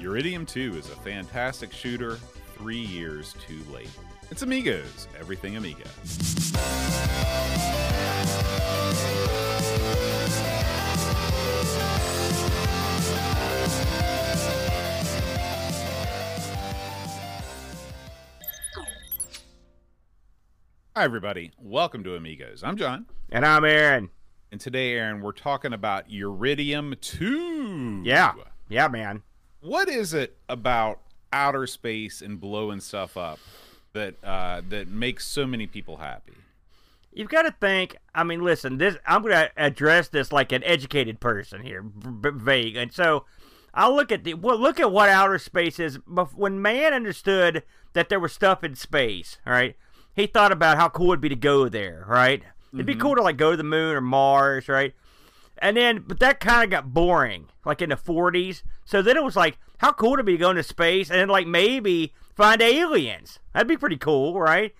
Uridium 2 is a fantastic shooter, three years too late. It's Amigos, everything Amiga. Hi, everybody. Welcome to Amigos. I'm John. And I'm Aaron. And today, Aaron, we're talking about Uridium 2. Yeah. Yeah, man. What is it about outer space and blowing stuff up that uh, that makes so many people happy? You've got to think. I mean, listen. This I'm going to address this like an educated person here, b- vague. And so, I'll look at the well. Look at what outer space is. When man understood that there was stuff in space, all right, he thought about how cool it'd be to go there, right? It'd be Mhm. cool to like go to the moon or Mars, right? And then, but that kind of got boring, like in the 40s. So then it was like, how cool to be going to space and then like maybe find aliens. That'd be pretty cool, right?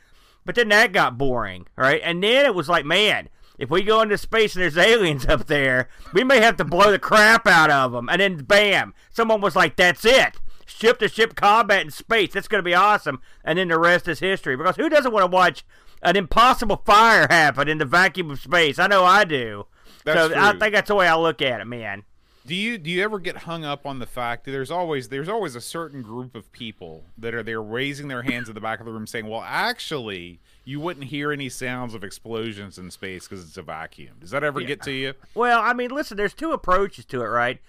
But then that got boring, right? And then it was like, man, if we go into space and there's aliens up there, we may have to blow the crap out of them. And then bam, someone was like, that's it. Ship to ship combat in space. That's going to be awesome. And then the rest is history. Because who doesn't want to watch an impossible fire happen in the vacuum of space? I know I do. That's so I think that's the way I look at it, man. Do you do you ever get hung up on the fact that there's always there's always a certain group of people that are there raising their hands at the back of the room saying, "Well, actually, you wouldn't hear any sounds of explosions in space because it's a vacuum." Does that ever get to you? Well, I mean, listen, there's two approaches to it, right?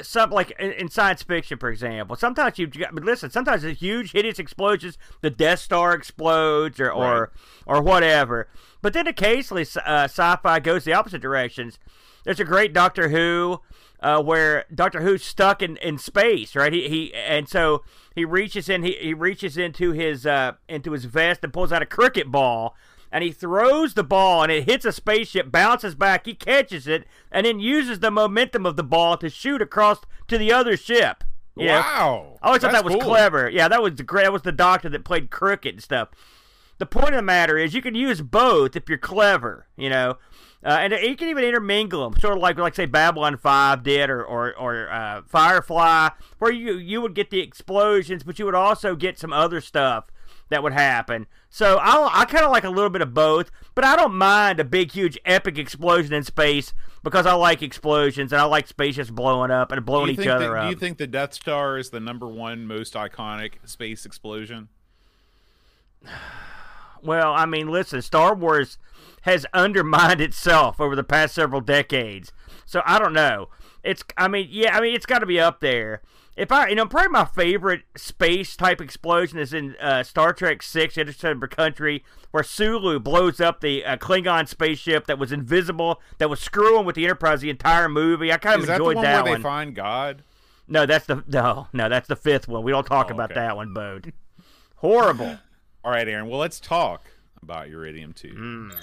Some like in, in science fiction, for example. Sometimes you've got, but listen, sometimes it's huge, hideous explosions. The Death Star explodes, or or, or whatever. But then occasionally, uh, sci-fi goes the opposite directions. There's a great Doctor Who. Uh, where Doctor Who's stuck in, in space, right? He, he and so he reaches in he, he reaches into his uh, into his vest and pulls out a cricket ball and he throws the ball and it hits a spaceship, bounces back, he catches it, and then uses the momentum of the ball to shoot across to the other ship. Yeah. Wow! I always thought That's that was cool. clever. Yeah, that was the great. That was the doctor that played cricket and stuff. The point of the matter is, you can use both if you're clever, you know, uh, and you can even intermingle them, sort of like like say Babylon Five did, or or, or uh, Firefly, where you you would get the explosions, but you would also get some other stuff that would happen. So I I kind of like a little bit of both, but I don't mind a big, huge, epic explosion in space because I like explosions and I like spaceships blowing up and blowing each other that- up. Do you think the Death Star is the number one most iconic space explosion? Well, I mean, listen, Star Wars has undermined itself over the past several decades. So I don't know. It's, I mean, yeah, I mean, it's got to be up there. If I, you know, probably my favorite space type explosion is in uh, Star Trek Six: Interstellar Country, where Sulu blows up the uh, Klingon spaceship that was invisible, that was screwing with the Enterprise the entire movie. I kind of Is that the enjoyed one that where one. they find God? no, that's the no, no, that's the fifth one. We don't talk Oh, about okay. that one, Bode. Horrible. All right, Aaron. Well, let's talk about Uridium 2. Mm.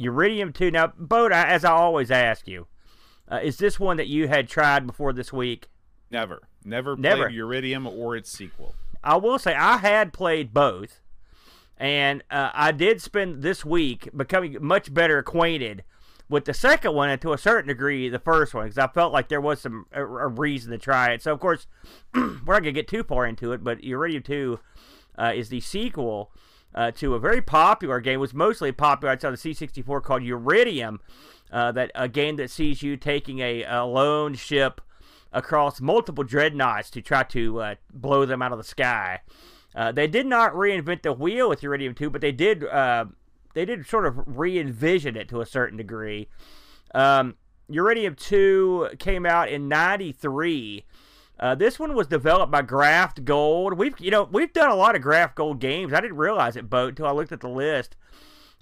Uridium 2. Now, I- as I always ask you, uh, is this one that you had tried before this week? Never, never, Never. Uridium or its sequel. I will say I had played both, and uh, I did spend this week becoming much better acquainted with the second one, and to a certain degree, the first one, because I felt like there was some a, a reason to try it. So, of course, we're not gonna get too far into it, but Uridium Two uh, is the sequel uh, to a very popular game. Was mostly popular outside the C64 called Uridium. Uh, that a game that sees you taking a, a lone ship across multiple dreadnoughts to try to uh, blow them out of the sky. Uh, they did not reinvent the wheel with Uridium 2, but they did uh, they did sort of re-envision it to a certain degree. Um, Uridium 2 came out in '93. Uh, this one was developed by Graftgold. We've you know we've done a lot of Graftgold games. I didn't realize it, Boat, until I looked at the list.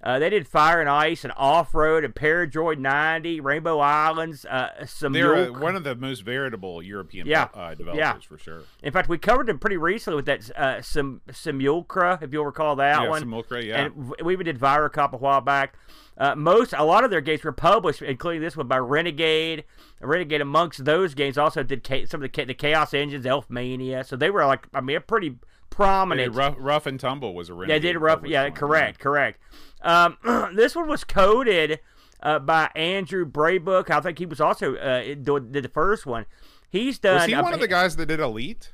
Uh, they did Fire and Ice and Off Road and Paradroid 90, Rainbow Islands, uh, some They're uh, one of the most veritable European Yeah, uh, developers yeah. for sure. In fact, we covered them pretty recently with that uh, Sim- Simulcra, if you'll recall that yeah, one. Simulcra, yeah. And we even did Virocop a while back. Uh, most, a lot of their games were published, including this one by Renegade. Renegade, amongst those games, also did some of the, the Chaos Engines, Elfmania. So they were like, I mean, a pretty prominent. Rough, rough, and Tumble was a Yeah, did rough. Yeah, correct, correct. Um, this one was coded uh, by Andrew Braybrook. I think he was also uh, did the first one. He's done. Was he one of the guys that did Elite?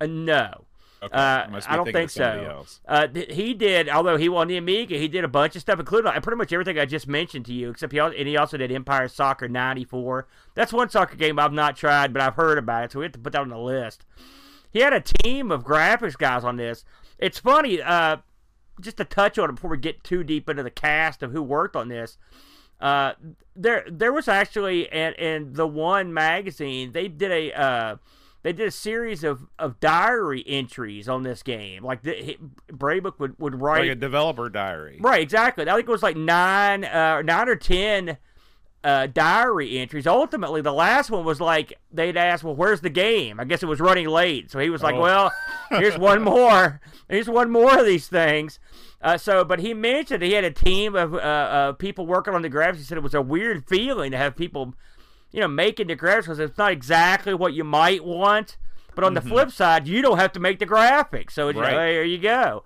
Uh, no. Okay. Uh, I don't think so. Uh, he did, although he won the Amiga, he did a bunch of stuff, including uh, pretty much everything I just mentioned to you. Except he also, and he also did Empire Soccer '94. That's one soccer game I've not tried, but I've heard about it, so we have to put that on the list. He had a team of graphics guys on this. It's funny, uh, just to touch on it before we get too deep into the cast of who worked on this. Uh, there, there was actually, in, in the one magazine, they did a uh, they did a series of, of diary entries on this game. Like the, Braybrook would, would write like a developer diary. Right, exactly. I think it was like nine uh, nine or ten uh, diary entries. Ultimately, the last one was like they'd ask, "Well, where's the game?" I guess it was running late, so he was like, oh. "Well, here's one more. Here's one more of these things." Uh, so, but he mentioned he had a team of uh, people working on the graphics. He said it was a weird feeling to have people you know, making the graphics because it's not exactly what you might want. But on mm-hmm. the flip side, you don't have to make the graphics. So right. like, there you go.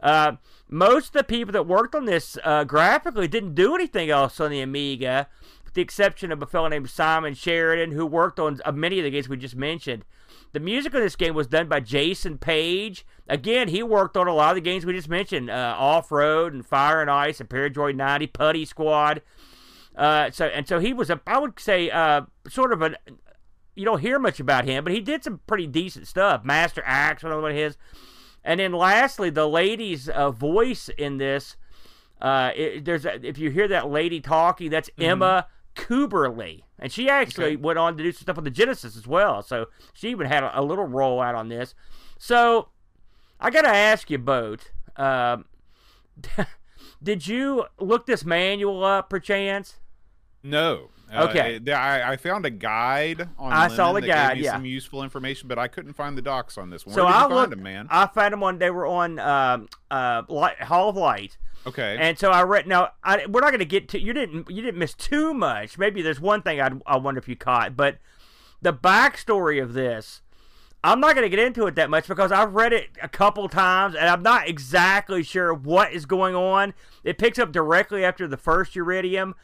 Uh, most of the people that worked on this uh, graphically didn't do anything else on the Amiga, with the exception of a fellow named Simon Sheridan, who worked on uh, many of the games we just mentioned. The music of this game was done by Jason Page. Again, he worked on a lot of the games we just mentioned uh, Off Road and Fire and Ice and Paradroid 90, Putty Squad. Uh, so and so he was a I would say uh, sort of a you don't hear much about him, but he did some pretty decent stuff. Master Axe, one of his. And then lastly, the lady's uh, voice in this. Uh, it, there's a, if you hear that lady talking, that's mm-hmm. Emma Kuberly, and she actually okay. went on to do some stuff on the Genesis as well. So she even had a, a little role out on this. So I got to ask you both. Um, did you look this manual up, perchance? No. Uh, okay. Uh, I, I, found a guide on. I saw the guide. yeah. Some useful information, but I couldn't find the docs on this one. So I looked, them, man? I found them on. They were on um, uh, Light, Hall of Light. Okay. And so I read. Now I, we're not going to get to. You didn't. You didn't miss too much. Maybe there's one thing I I wonder if you caught, but the backstory of this. I'm not going to get into it that much because I've read it a couple times and I'm not exactly sure what is going on. It picks up directly after the first Uridium,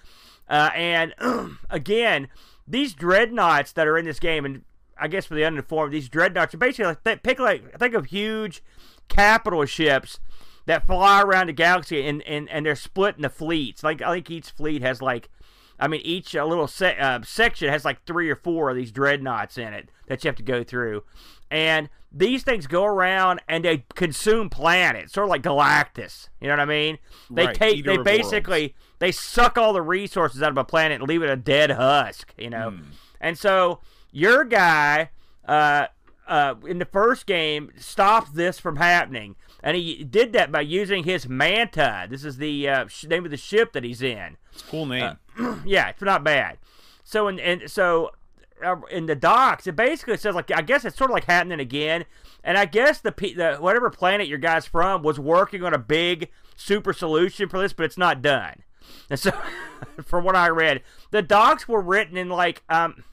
uh, and again, these dreadnoughts that are in this game, and I guess for the uninformed, these dreadnoughts are basically like th- pick like think of huge capital ships that fly around the galaxy, and, and, and they're split into fleets. Like I think each fleet has like, I mean, each uh, little se- uh, section has like three or four of these dreadnoughts in it that you have to go through, and these things go around and they consume planets, sort of like Galactus. You know what I mean? They right, take, they basically. Worlds they suck all the resources out of a planet and leave it a dead husk, you know. Mm. And so your guy uh, uh, in the first game stopped this from happening, and he did that by using his Manta. This is the uh, sh- name of the ship that he's in. It's cool name. Uh, yeah, it's not bad. So and and so uh, in the docs, it basically says like I guess it's sort of like happening again. And I guess the, the whatever planet your guy's from was working on a big super solution for this, but it's not done. And so, from what I read, the docs were written in like um,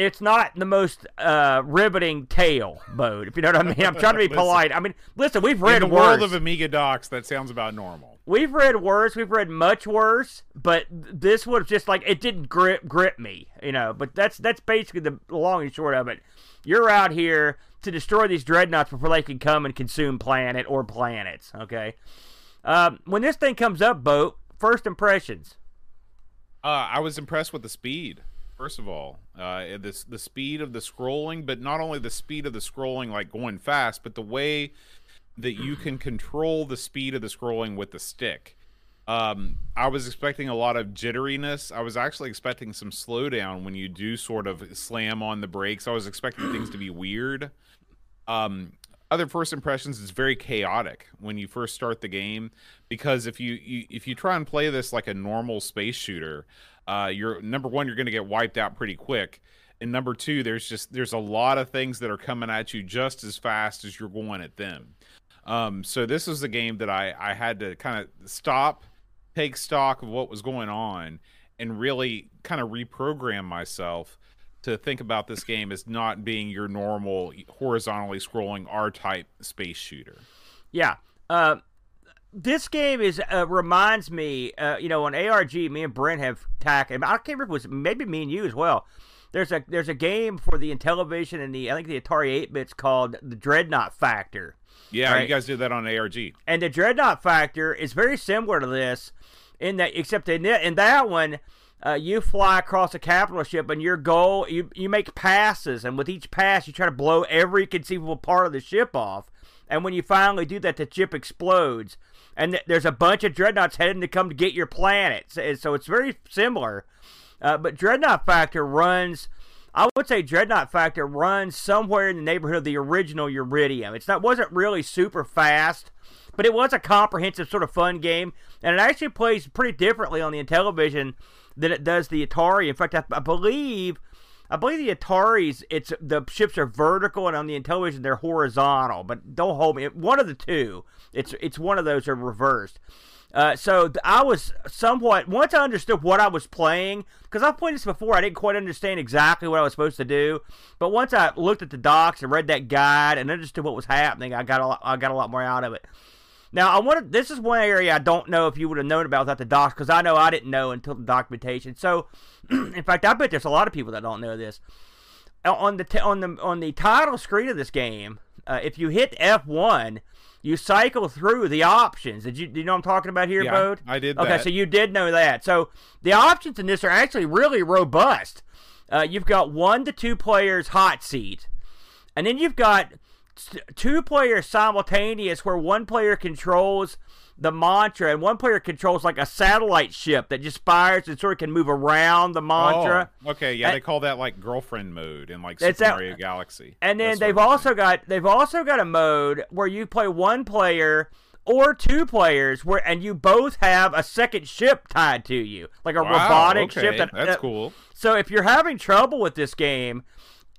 it's not the most uh, riveting tale mode, if you know what I mean. I'm trying to be polite. I mean, listen, we've read in the world of Amiga docs. That sounds about normal. We've read worse. We've read much worse, but this was just like it didn't grip grip me, you know. But that's that's basically the long and short of it. You're out here to destroy these dreadnoughts before they can come and consume planet or planets. Okay. Um, when this thing comes up, boat, first impressions? Uh, I was impressed with the speed. First of all, uh, this the speed of the scrolling, but not only the speed of the scrolling, like going fast, but the way that you can control the speed of the scrolling with the stick. Um, I was expecting a lot of jitteriness. I was actually expecting some slowdown when you do sort of slam on the brakes. I was expecting things to be weird. Um, other first impressions is very chaotic when you first start the game because if you, you if you try and play this like a normal space shooter uh, you're number one you're going to get wiped out pretty quick and number two there's just there's a lot of things that are coming at you just as fast as you're going at them. Um, so this was a game that i i had to kind of stop take stock of what was going on and really kind of reprogram myself to think about this game as not being your normal horizontally scrolling R-type space shooter. Yeah. Uh, this game is uh, reminds me, uh, you know, on ARG, me and Brent have tackled. I can't remember if it was maybe me and you as well. There's a there's a game for the Intellivision and the I think the Atari 8 bits called the Dreadnought Factor. Yeah, right? you guys did that on ARG. And the Dreadnought Factor is very similar to this, in that except in that, in that one. Uh, you fly across a capital ship, and your goal you you make passes, and with each pass, you try to blow every conceivable part of the ship off. And when you finally do that, the ship explodes, and th- there's a bunch of dreadnoughts heading to come to get your planet. So, so it's very similar. Uh, but Dreadnought Factor runs, I would say Dreadnought Factor runs somewhere in the neighborhood of the original Uridium. It's not wasn't really super fast, but it was a comprehensive sort of fun game, and it actually plays pretty differently on the Intellivision than it does the Atari. In fact, I, I believe. I believe the Ataris, it's the ships are vertical, and on the Intellivision they're horizontal. But don't hold me. One of the two. It's it's one of those are reversed. Uh, so I was somewhat once I understood what I was playing because I've played this before. I didn't quite understand exactly what I was supposed to do, but once I looked at the docs and read that guide and understood what was happening, I got a lot, I got a lot more out of it. Now I wanted this is one area I don't know if you would have known about without the docs because I know I didn't know until the documentation. So, in fact, I bet there's a lot of people that don't know this. On the t- on the on the title screen of this game, uh, if you hit F1 you cycle through the options. Did you, do you know what I'm talking about here, yeah, Bode? I did. Okay, that. so you did know that. So the options in this are actually really robust. Uh, you've got one to two players hot seat, and then you've got two players simultaneous where one player controls the Manta, and one player controls like a satellite ship that just fires and sort of can move around the Manta. Oh, okay, yeah, and, they call that like girlfriend mode in like Super that, Mario Galaxy. And then they've also got they've also got a mode where you play one player or two players where and you both have a second ship tied to you, like a wow, robotic okay. ship. That, That's uh, cool. So if you're having trouble with this game,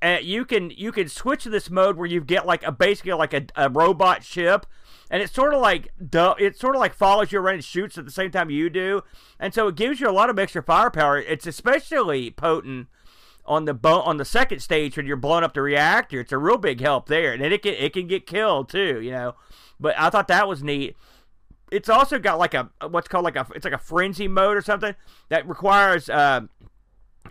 uh, you can you can switch to this mode where you get like a basically like a, a robot ship and it's sort of like it sort of like follows you around and shoots at the same time you do, and so it gives you a lot of extra firepower. It's especially potent on the bo- on the second stage when you're blowing up the reactor. It's a real big help there, and it can it can get killed too, you know. But I thought that was neat. It's also got like a what's called like a it's like a frenzy mode or something that requires uh,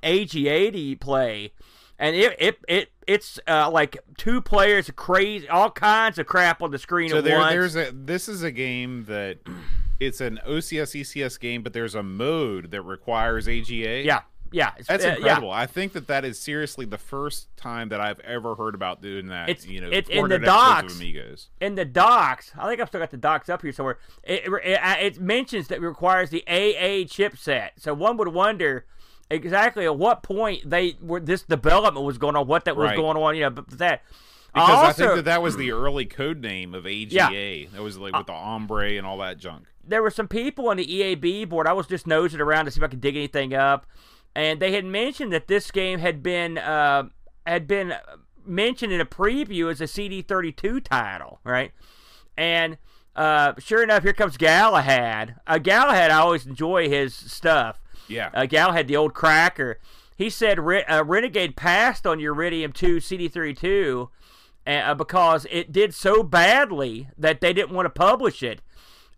AGA play and it it, it it's uh, like two players, crazy, all kinds of crap on the screen so at there, once. There's a this is a game that it's an OCS ECS game, but there's a mode that requires AGA. Yeah, yeah, that's uh, incredible. Yeah. I think that that is seriously the first time that I've ever heard about doing that. It's you know, it's in the docs. Amigos. In the docs, I think I've still got the docs up here somewhere. It, it, it mentions that it requires the AA chipset. So one would wonder exactly at what point they were this development was going on, what that was right. going on. You know, but that because I, also, I, think that that was the early code name of AGA. Yeah. That was like with the ombre and all that junk. There were some people on the EAB board. I was just nosing around to see if I could dig anything up, and they had mentioned that this game had been uh, had been mentioned in a preview as a CD32 title, right? And uh, sure enough, here comes Galahad. Uh, Galahad, I always enjoy his stuff. Yeah. Uh, Galahad the old cracker. He said Re- uh, Renegade passed on Uridium 2 CD32 uh, because it did so badly that they didn't want to publish it.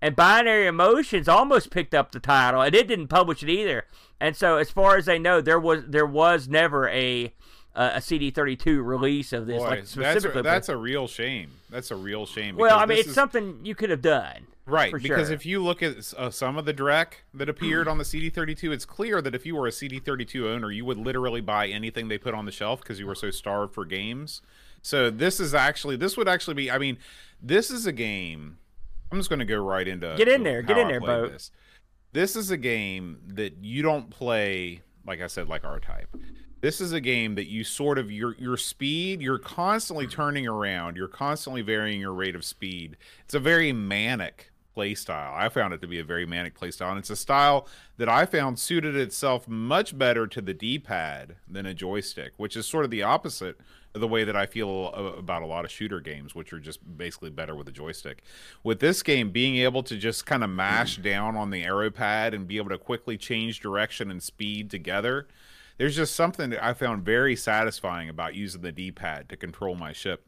And Binary Emotions almost picked up the title, and it didn't publish it either. And so, as far as they know, there was there was never a uh, a CD32 release of this. Boy, like specifically, that's a, that's a real shame. That's a real shame. Well, I mean, it's is... something you could have done. Right, because sure. if you look at uh, some of the Drek that appeared on the CD32, it's clear that if you were a CD32 owner, you would literally buy anything they put on the shelf because you were so starved for games. So this is actually this would actually be. I mean, this is a game. I'm just going to go right into get in there, get in there, Bo. This. this is a game that you don't play like I said, like R Type. This is a game that you sort of your your speed, you're constantly turning around, you're constantly varying your rate of speed. It's a very manic play style. I found it to be a very manic play style, and it's a style that I found suited itself much better to the D-pad than a joystick, which is sort of the opposite of the way that I feel about a lot of shooter games, which are just basically better with a joystick. With this game, being able to just kind of mash down on the arrow pad and be able to quickly change direction and speed together there's just something that I found very satisfying about using the D-pad to control my ship.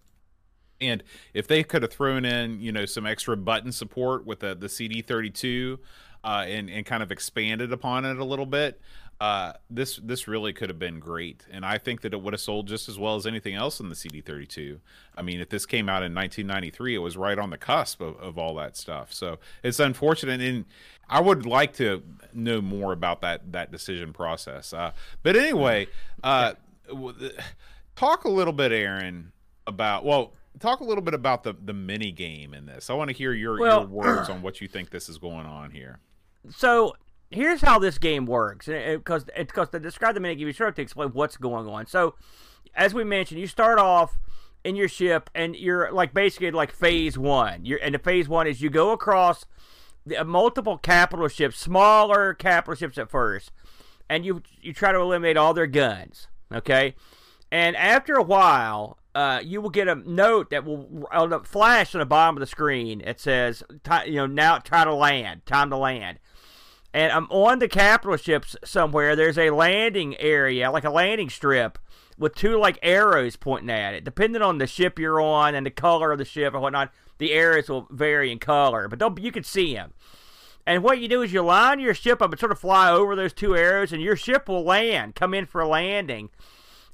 And if they could have thrown in, you know, some extra button support with the the CD32 uh, and and kind of expanded upon it a little bit, uh, this this really could have been great. And I think that it would have sold just as well as anything else in the CD32. I mean, if this came out in 1993, it was right on the cusp of, of all that stuff. So it's unfortunate, and I would like to know more about that that decision process. Uh, but anyway, uh, talk a little bit, Aaron, about well talk a little bit about the the mini game in this. I want to hear your, well, your words on what you think this is going on here. So here's how this game works, because because to describe the mini game, you sort of have to explain what's going on. So as we mentioned, you start off in your ship, and you're like basically like phase one. You're and the phase one is you go across multiple capital ships, smaller capital ships at first, and you you try to eliminate all their guns. Okay, and after a while, uh, you will get a note that will uh, flash on the bottom of the screen. It says, you know, now try to land, time to land. And I'm on the capital ships somewhere. There's a landing area, like a landing strip, with two like arrows pointing at it. Depending on the ship you're on and the color of the ship and whatnot, the arrows will vary in color, but don't, you can see them. And what you do is you line your ship up and sort of fly over those two arrows, and your ship will land, come in for a landing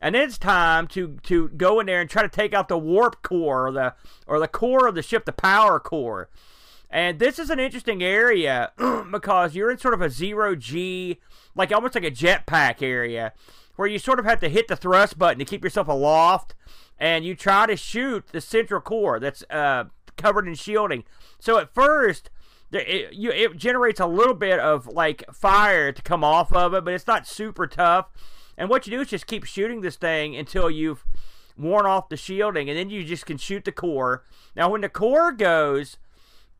and then it's time to to go in there and try to take out the warp core or the or the core of the ship, the power core. And this is an interesting area because you're in sort of a zero G, like almost like a jetpack area, where you sort of have to hit the thrust button to keep yourself aloft, and you try to shoot the central core that's uh, covered in shielding. So at first, it, you, it generates a little bit of like fire to come off of it, but it's not super tough. And what you do is just keep shooting this thing until you've worn off the shielding, and then you just can shoot the core. Now, when the core goes,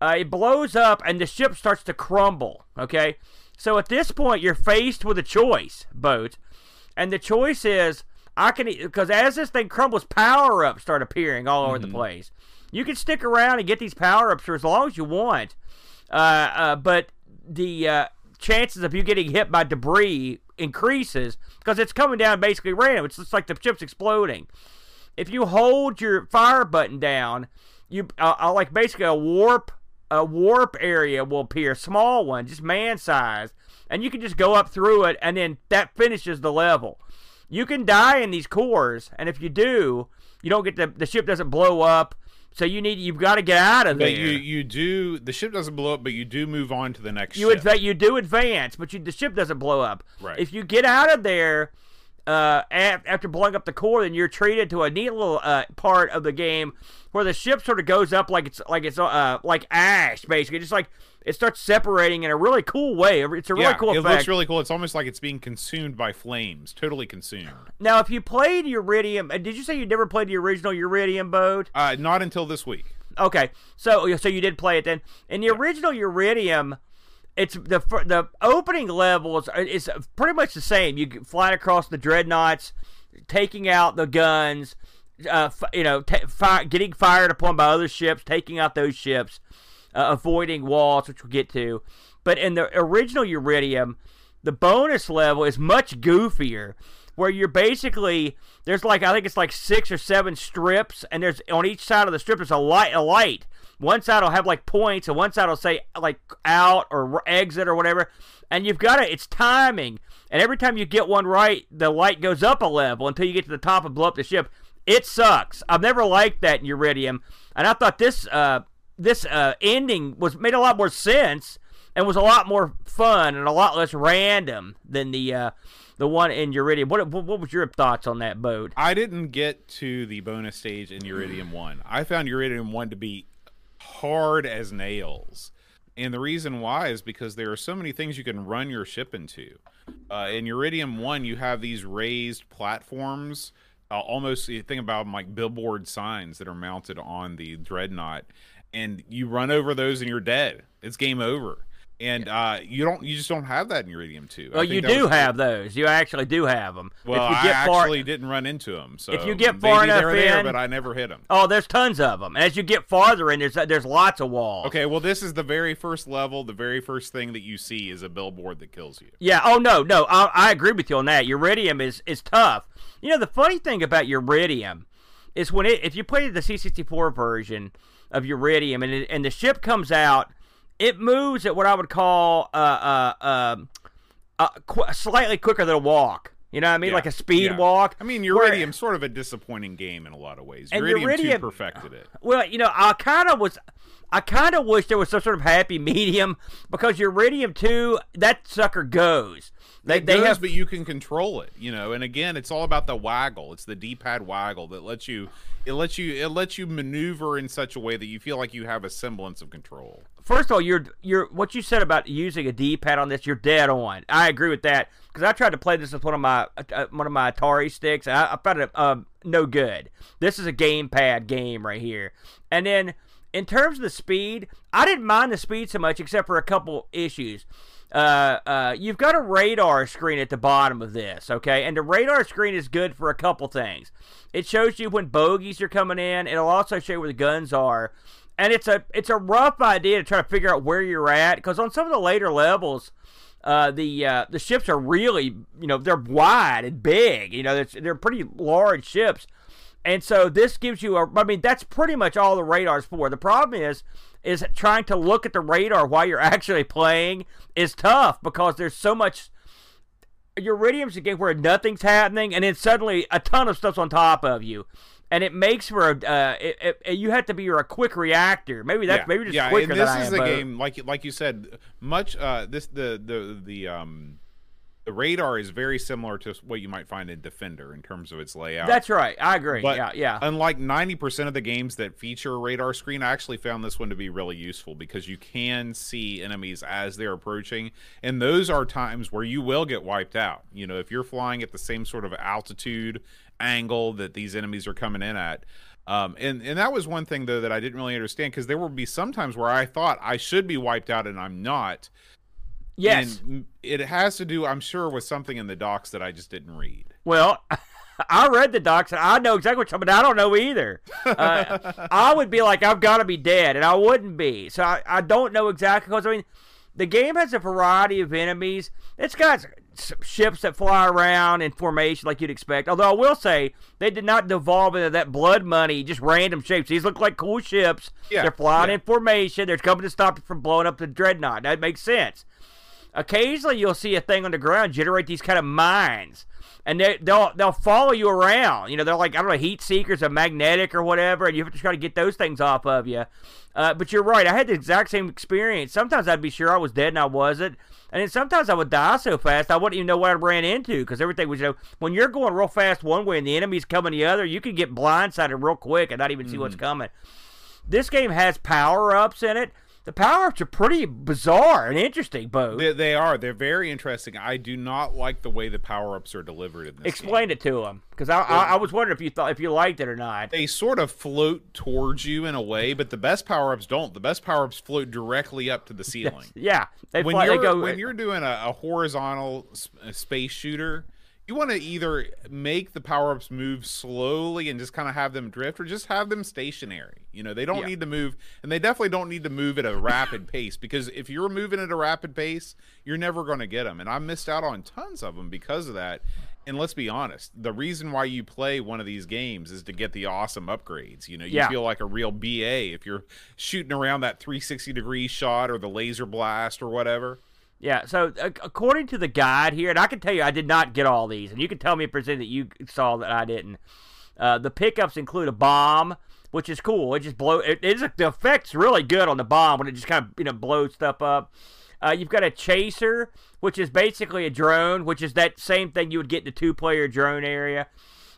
uh, it blows up and the ship starts to crumble. Okay, so at this point, you're faced with a choice, boat, and the choice is I can because as this thing crumbles, power ups start appearing all over mm-hmm. the place. You can stick around and get these power ups for as long as you want, uh, uh, but the uh, chances of you getting hit by debris increases because it's coming down basically random. It's just like the ship's exploding. If you hold your fire button down, you uh, uh, like basically a warp a warp area will appear, small one, just man sized, and you can just go up through it, and then that finishes the level. You can die in these cores, and if you do, you don't get the the ship doesn't blow up so you need you've got to get out of but there. You you do the ship doesn't blow up, but you do move on to the next. You ship. you do advance, but you, the ship doesn't blow up. Right. If you get out of there uh, after blowing up the core, then you're treated to a neat little uh, part of the game where the ship sort of goes up like it's like it's uh, like ash, basically, just like it starts separating in a really cool way. It's a really yeah, cool. It effect. looks really cool. It's almost like it's being consumed by flames, totally consumed. Now, if you played Uridium, uh, did you say you never played the original Uridium boat? Uh, not until this week. Okay, so so you did play it then. In the yeah. original Uridium, it's the the opening levels is pretty much the same. You flying across the dreadnoughts, taking out the guns, uh, you know, t- fire, getting fired upon by other ships, taking out those ships, uh, avoiding walls, which we'll get to. But in the original Uridium, the bonus level is much goofier where you're basically there's like I think it's like six or seven strips, and there's on each side of the strip there's a light. A light. One side will have like points, and one side will say like out or exit or whatever. And you've got to it's timing, and every time you get one right, the light goes up a level until you get to the top and blow up the ship. It sucks. I've never liked that in Uridium, and I thought this uh, this uh, ending was made a lot more sense and was a lot more fun and a lot less random than the uh, the one in Uridium. What, what, what was your thoughts on that boat? I didn't get to the bonus stage in Uridium One. I found Uridium One to be hard as nails, and the reason why is because there are so many things you can run your ship into. Uh, in Uridium One, you have these raised platforms. Uh, almost you think about them like billboard signs that are mounted on the dreadnought, and you run over those and you're dead. It's game over and uh, you don't you just don't have that in Uridium two. Well, you do have those. You actually do have them. Well, if you I get far, actually didn't run into them. So If you get far enough were there, but I never hit them. oh, there's tons of them. As you get farther in, there's there's lots of walls. Okay, well, this is the very first level. The very first thing that you see is a billboard that kills you. Yeah. Oh no, no. I, I agree with you on that. Uridium is is tough. You know, the funny thing about Uridium is when it if you play the C64 version of Uridium and it, and the ship comes out, it moves at what I would call uh uh um uh, qu- slightly quicker than a walk. You know what I mean? Yeah, Like a speed yeah. walk. I mean, where- Uridium's sort of a disappointing game in a lot of ways. And Uridium, two perfected it. Well, you know, I kind of was. I kind of wish there was some sort of happy medium because Uridium 2, that sucker goes. They, it they goes, have but you can control it, you know. And again, it's all about the waggle. It's the D-pad waggle that lets you. It lets you. It lets you maneuver in such a way that you feel like you have a semblance of control. first of all, you're you're what you said about using a D-pad on this. You're dead on. I agree with that because I tried to play this with one of my uh, one of my Atari sticks. I, I found it um, no good. This is a gamepad game right here. And then in terms of the speed, I didn't mind the speed so much, except for a couple issues. Uh, uh, you've got a radar screen at the bottom of this, okay? And the radar screen is good for a couple things. It shows you when bogeys are coming in. It'll also show you where the guns are and it's a it's a rough idea to try to figure out where you're at because on some of the later levels, uh, the uh, the ships are really you know they're wide and big. You know they're, they're pretty large ships, and so this gives you a. I mean that's pretty much all the radar's for. The problem is is trying to look at the radar while you're actually playing is tough because there's so much. Uridium's a game where nothing's happening, and then suddenly a ton of stuff's on top of you, and it makes for a. Uh, it, it, you have to be a quick reactor. Maybe that's yeah. maybe just yeah, quicker and this than I is am. a but- game like like you said. Much uh, this the the the um the radar is very similar to what you might find in Defender in terms of its layout. That's right. I agree. But yeah, yeah. Unlike 90% of the games that feature a radar screen, I actually found this one to be really useful because you can see enemies as they're approaching. And those are times where you will get wiped out. You know, if you're flying at the same sort of altitude angle that these enemies are coming in at. Um, and, and that was one thing, though, that I didn't really understand because there would be some times where I thought I should be wiped out and I'm not. Yes. And it has to do, I'm sure, with something in the docs that I just didn't read. Well, I read the docs and I know exactly what you're talking about. I don't know either. Uh, I would be like, I've got to be dead, and I wouldn't be. So I, I don't know exactly because I mean, the game has a variety of enemies. It's got ships that fly around in formation like you'd expect. Although I will say they did not devolve into that blood money, just random shapes. These look like cool ships. Yeah, They're flying yeah. in formation. They're coming to stop you from blowing up the dreadnought. That makes sense occasionally you'll see a thing on the ground generate these kind of mines. And they, they'll they'll follow you around. You know they're like i don't know heat seekers or magnetic or whatever and you have to try to get those things off of you. Uh, but you're right i had the exact same experience. Sometimes i'd be sure i was dead and i wasn't. And then sometimes i would die so fast i wouldn't even know what i ran into because everything was you know when you're going real fast one way and the enemy's coming the other you can get blindsided real quick and not even see what's coming. This game has power ups in it the power ups are pretty bizarre and interesting Bo. They, they are. They're very interesting. I do not like the way the power ups are delivered in this. game. Explain it to him, because I, I I was wondering if you thought if you liked it or not. They sort of float towards you in a way, but the best power ups don't. The best power ups float directly up to the ceiling. Yeah, they, when fly, you're go. when you're doing a, a horizontal s- a space shooter, you want to either make the power ups move slowly and just kind of have them drift, or just have them stationary. You know, they don't Yeah. need to move, and they definitely don't need to move at a rapid pace because if you're moving at a rapid pace, you're never going to get them. And I missed out on tons of them because of that. And let's be honest, the reason why you play one of these games is to get the awesome upgrades. You know, you Yeah. feel like a real BA if you're shooting around that 360 degree shot or the laser blast or whatever. Yeah, so uh, according to the guide here, and I can tell you, I did not get all these, and you can tell me a percent that you saw that I didn't. Uh, the pickups include a bomb, which is cool. It just blow. It, it's the effect's really good on the bomb when it just kind of you know blows stuff up. Uh, you've got a chaser, which is basically a drone, which is that same thing you would get in the two-player drone area.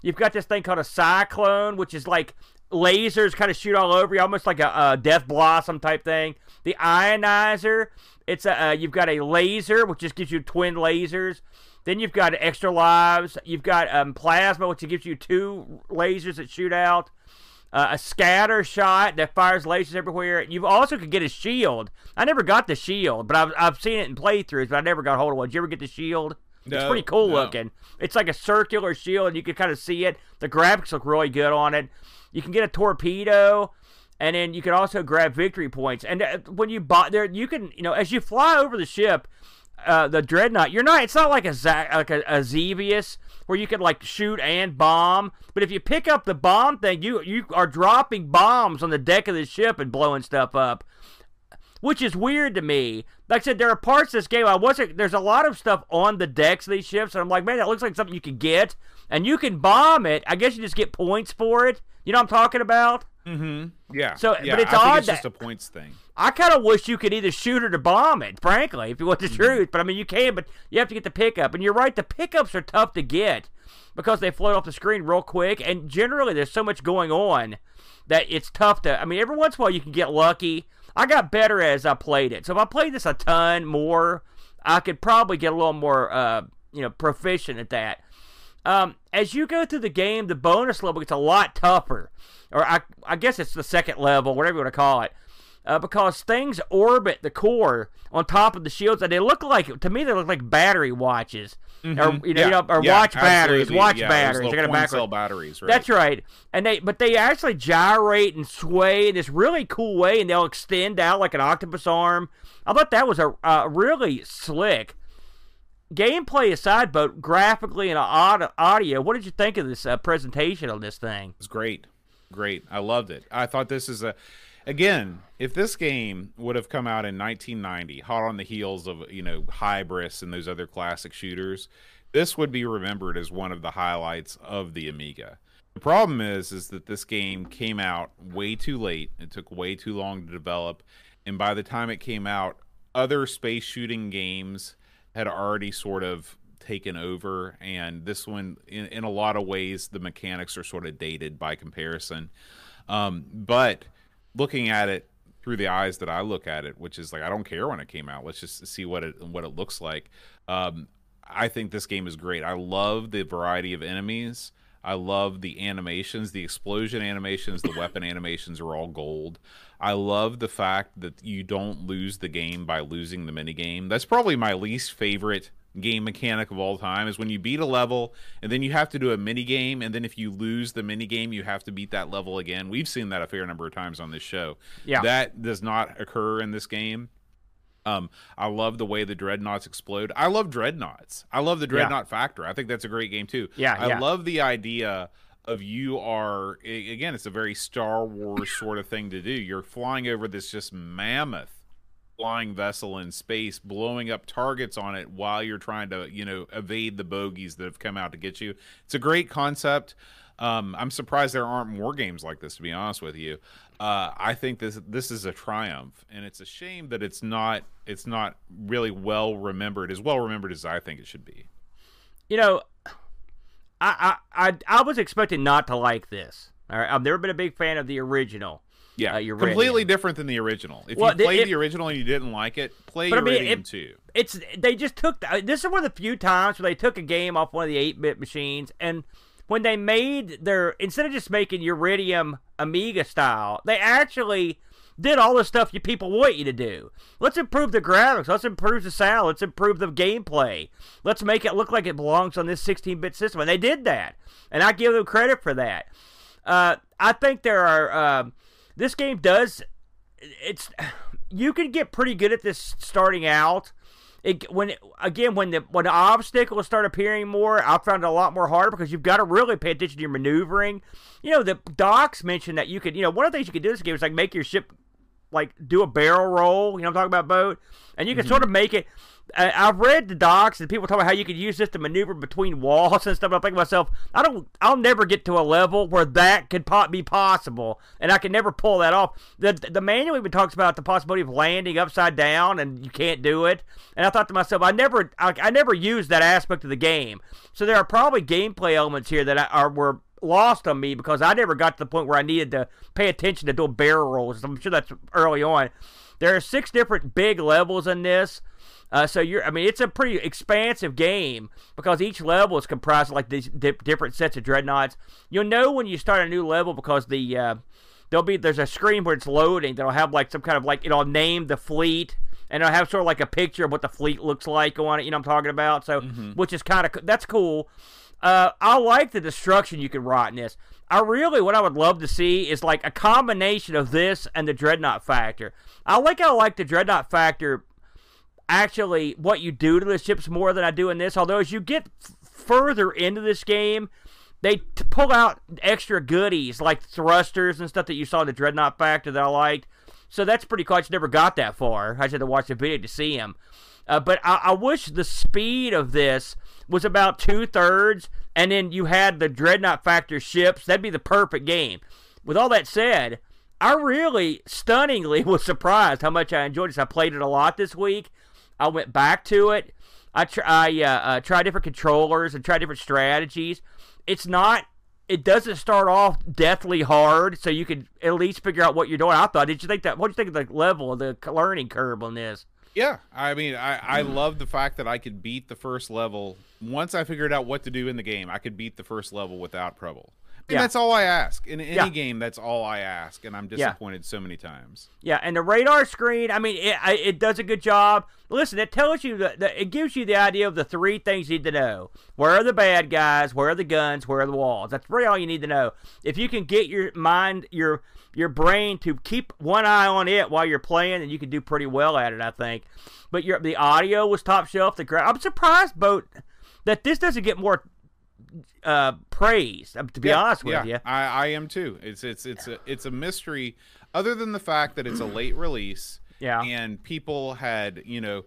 You've got this thing called a cyclone, which is like lasers kind of shoot all over you, almost like a, a death blossom type thing. The ionizer, it's a uh, you've got a laser, which just gives you twin lasers. Then you've got extra lives. You've got um, plasma, which gives you two lasers that shoot out. uh, a scatter shot that fires lasers everywhere. You also could get a shield. I never got the shield, but I've, I've seen it in playthroughs, but I never got hold of one. Did you ever get the shield? No, it's pretty cool no. looking. It's like a circular shield, and you can kind of see it. The graphics look really good on it. You can get a torpedo, and then you can also grab victory points. And uh, when you buy there, you can you know as you fly over the ship, uh, the dreadnought. You're not. It's not like a like a, a Xevious where you can like shoot and bomb. But if you pick up the bomb thing, you you are dropping bombs on the deck of the ship and blowing stuff up which is weird to me. Like I said, there are parts of this game I wasn't. There's a lot of stuff on the decks of these ships, and I'm like, man, that looks like something you could get, and you can bomb it. I guess you just get points for it. You know what I'm talking about? Mm-hmm. Yeah. So, yeah, but it's I odd it's just a points thing. I kind of wish you could either shoot or to bomb it, frankly, if you want the Mm-hmm. truth. But I mean, you can, but you have to get the pickup. And you're right, the pickups are tough to get because they float off the screen real quick. And generally, there's so much going on that it's tough to. I mean, every once in a while, you can get lucky. I got better as I played it. So if I played this a ton more, I could probably get a little more, uh, you know, proficient at that. Um, as you go through the game, the bonus level gets a lot tougher, or I, I guess it's the second level, whatever you want to call it, uh, because things orbit the core on top of the shields, and they look like to me they look like battery watches, or you know, Mm-hmm. Yeah, you know, or yeah, watch batteries, watch yeah, batteries. little I got it coin cell batteries, right? That's right. And they but they actually gyrate and sway in this really cool way and they'll extend out like an octopus arm. I thought that was a uh, really slick. Gameplay aside, but graphically and audio, what did you think of this uh, presentation on this thing? It's great. Great. I loved it. I thought this is a again, if this game would have come out in 1990, hot on the heels of, you know, Hybris and those other classic shooters, this would be remembered as one of the highlights of the Amiga. The problem is is that this game came out way too late. It took way too long to develop, and by the time it came out, other space shooting games had already sort of taken over and this one in, in a lot of ways the mechanics are sort of dated by comparison um, but looking at it through the eyes that I look at it, which is like I don't care when it came out. Let's just see what it what it looks like. Um, I think this game is great. I love the variety of enemies. I love the animations, the explosion animations, the weapon animations are all gold. I love the fact that you don't lose the game by losing the minigame. That's probably my least favorite game mechanic of all time is when you beat a level and then you have to do a mini game and then if you lose the mini game you have to beat that level again. We've seen that a fair number of times on this show. Yeah. That does not occur in this game. Um, I love the way the dreadnoughts explode. I love dreadnoughts. I love the dreadnought factor. I think that's a great game too. Yeah, I yeah. love the idea of you are again. It's a very Star Wars sort of thing to do. You're flying over this just mammoth flying vessel in space, blowing up targets on it while you're trying to you know evade the bogeys that have come out to get you. It's a great concept. Um, I'm surprised there aren't more games like this. To be honest with you, uh, I think this this is a triumph, and it's a shame that it's not it's not really well remembered, as well remembered as I think it should be. You know, I I I, I was expecting not to like this. All right, I've never been a big fan of the original. Yeah, Uh, completely different than the original. If Well, you played it- the original and you didn't like it, play But I mean, Uridium it- too. It's they just took the, this is one of the few times where they took a game off one of the eight bit machines and when they made their instead of just making Uridium Amiga style, they actually did all the stuff you people want you to do. Let's improve the graphics. Let's improve the sound. Let's improve the gameplay. Let's make it look like it belongs on this 16 bit system. And they did that, and I give them credit for that. Uh, I think there are. um this game does. It's you can get pretty good at this starting out. It, when again when the when the obstacles start appearing more, I found it a lot more harder because you've got to really pay attention to your maneuvering. You know, the docs mentioned that you could, you know, one of the things you could do in this game is like make your ship like do a barrel roll. You know, what I'm talking about boat, and you can sort of mm-hmm. make it. I, I've read the docs and people talk about how you could use this to maneuver between walls and stuff. I'm thinking to myself, I don't, I'll never get to a level where that could be possible, and I can never pull that off. The the manual even talks about the possibility of landing upside down, and you can't do it. And I thought to myself, I never, I, I never used that aspect of the game. So there are probably gameplay elements here that I, are were lost on me because I never got to the point where I needed to pay attention to doing barrel rolls. I'm sure that's early on. There are six different big levels in this. Uh, so you're, I mean, it's a pretty expansive game because each level is comprised of like these di- different sets of dreadnoughts. You'll know when you start a new level because the uh, there'll be there's a screen where it's loading that'll have like some kind of like it'll name the fleet and it'll have sort of like a picture of what the fleet looks like on it. You know what I'm talking about? So Mm-hmm. which is kind of that's cool. Uh, I like the destruction you can write in this. I really, what I would love to see is like a combination of this and the Dreadnought Factor. I like how I like the Dreadnought Factor actually what you do to the ships more than I do in this. Although as you get f- further into this game, they t- pull out extra goodies like thrusters and stuff that you saw in the Dreadnought Factor that I liked. So that's pretty cool. I just never got that far. I just had to watch the video to see him. Uh, but I, I wish the speed of this was about two thirds, and then you had the Dreadnought Factor ships. That'd be the perfect game. With all that said, I really stunningly was surprised how much I enjoyed this. I played it a lot this week. I went back to it. I try, I uh, uh, tried different controllers and tried different strategies. It's not. It doesn't start off deathly hard, so you can at least figure out what you're doing. I thought. Did you think that? What do you think of the level, of the learning curve on this? Yeah, I mean, I, I love the fact that I could beat the first level. Once I figured out what to do in the game, I could beat the first level without trouble. And Yeah. that's all I ask. In any Yeah. game, that's all I ask. And I'm Yeah. disappointed so many times. Yeah, and the radar screen, I mean, it, it does a good job. Listen, it tells you that that- it gives you the idea of the three things you need to know: where are the bad guys, where are the guns, where are the walls. That's really all you need to know. If you can get your mind, your your brain to keep one eye on it while you're playing, then you can do pretty well at it, I think. But your the audio was top shelf. The gra- I'm surprised, boat, that this doesn't get more uh, praise. um, To be Yeah, honest with yeah, you, I, I am too. It's it's it's a it's a mystery. Other than the fact that it's a late release, Yeah. and people had you know,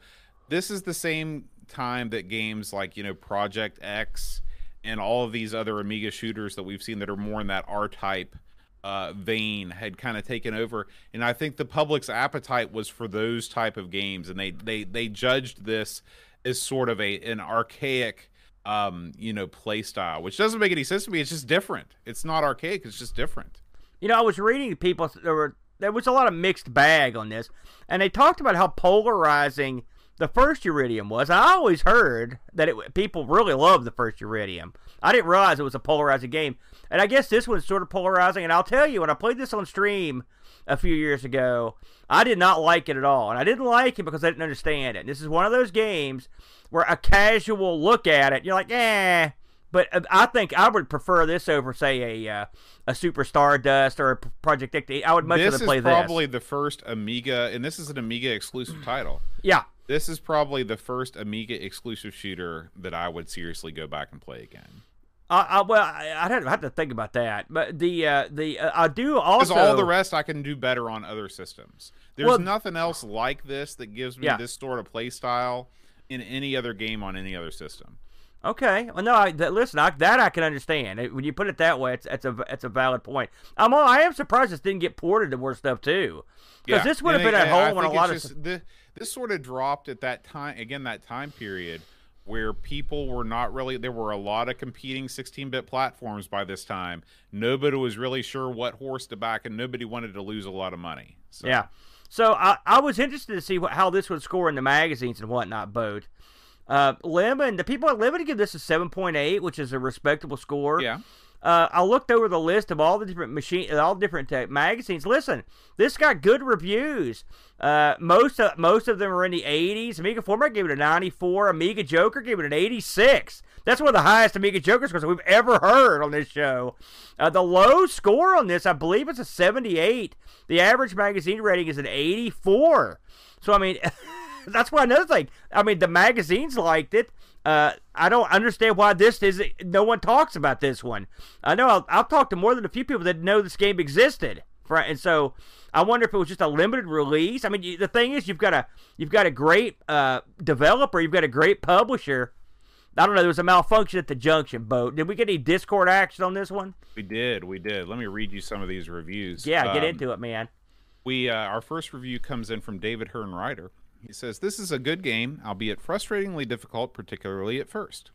this is the same time that games like you know Project X and all of these other Amiga shooters that we've seen that are more in that R type uh, vein had kind of taken over, and I think the public's appetite was for those type of games, and they they they judged this as sort of a an archaic um you know play style which doesn't make any sense to me it's just different it's not archaic it's just different You know, I was reading people. There were there was a lot of mixed bag on this, and they talked about how polarizing the first Uridium was. I always heard that it people really loved the first Uridium. I didn't realize it was a polarizing game, and I guess this one's sort of polarizing. And I'll tell you, when I played this on stream a few years ago, I did not like it at all, and I didn't like it because I didn't understand it. And this is one of those games where a casual look at it, you're like, eh. But uh, I think I would prefer this over, say, a uh, a Super Stardust or a Project X. I would much this rather play probably this. Is probably the first amiga and this is an amiga exclusive title Yeah, this is probably the first amiga exclusive shooter that i would seriously go back and play again I, I well, I, I'd have- have to think about that. But the uh, the uh, I do because also all the rest i can do better on other systems there's Well- nothing else like this that gives me Yeah. this sort of play style in any other game on any other system Okay. Well, no. I, that, listen, I, that I can understand. It- when you put it that way, it's it's a it's a valid point. I'm all, I am surprised this didn't get ported to more stuff too, because this would have been I- at I home when a lot of just, this, this sort of dropped at that time again that time period where people were not really there were a lot of competing 16-bit platforms by this time nobody was really sure what horse to back and nobody wanted to lose a lot of money so Yeah. So I, I was interested to see what, how this would score in the magazines and whatnot, Boat. Uh, Lemon, the people at Lemon give this a 7.8, which is a respectable score. yeah Uh, I looked over the list of all the different machine, all different magazines. Listen, this got good reviews. Uh, most of most of them are in the 80s. Amiga Format gave it a 94. Amiga Joker gave it an 86. That's one of the highest Amiga Joker scores we've ever heard on this show. Uh, the low score on this, I believe, it's a 78. The average magazine rating is an 84. So I mean. that's why another thing. I mean, the magazines liked it. Uh, I don't understand why this is. No one talks about this one. I know I'll, I'll talk to more than a few people that know this game existed. For, and so I wonder if it was just a limited release. I mean, you, the thing is, you've got a you've got a great uh, developer, you've got a great publisher. I don't know. There was a malfunction at the junction boat. Did we get any Discord action on this one? we did we did let me read you some of these reviews Yeah, get Um, into it, man. We uh, our first review comes in from David Hearn Ryder. He says this is a good game, albeit frustratingly difficult, particularly at first.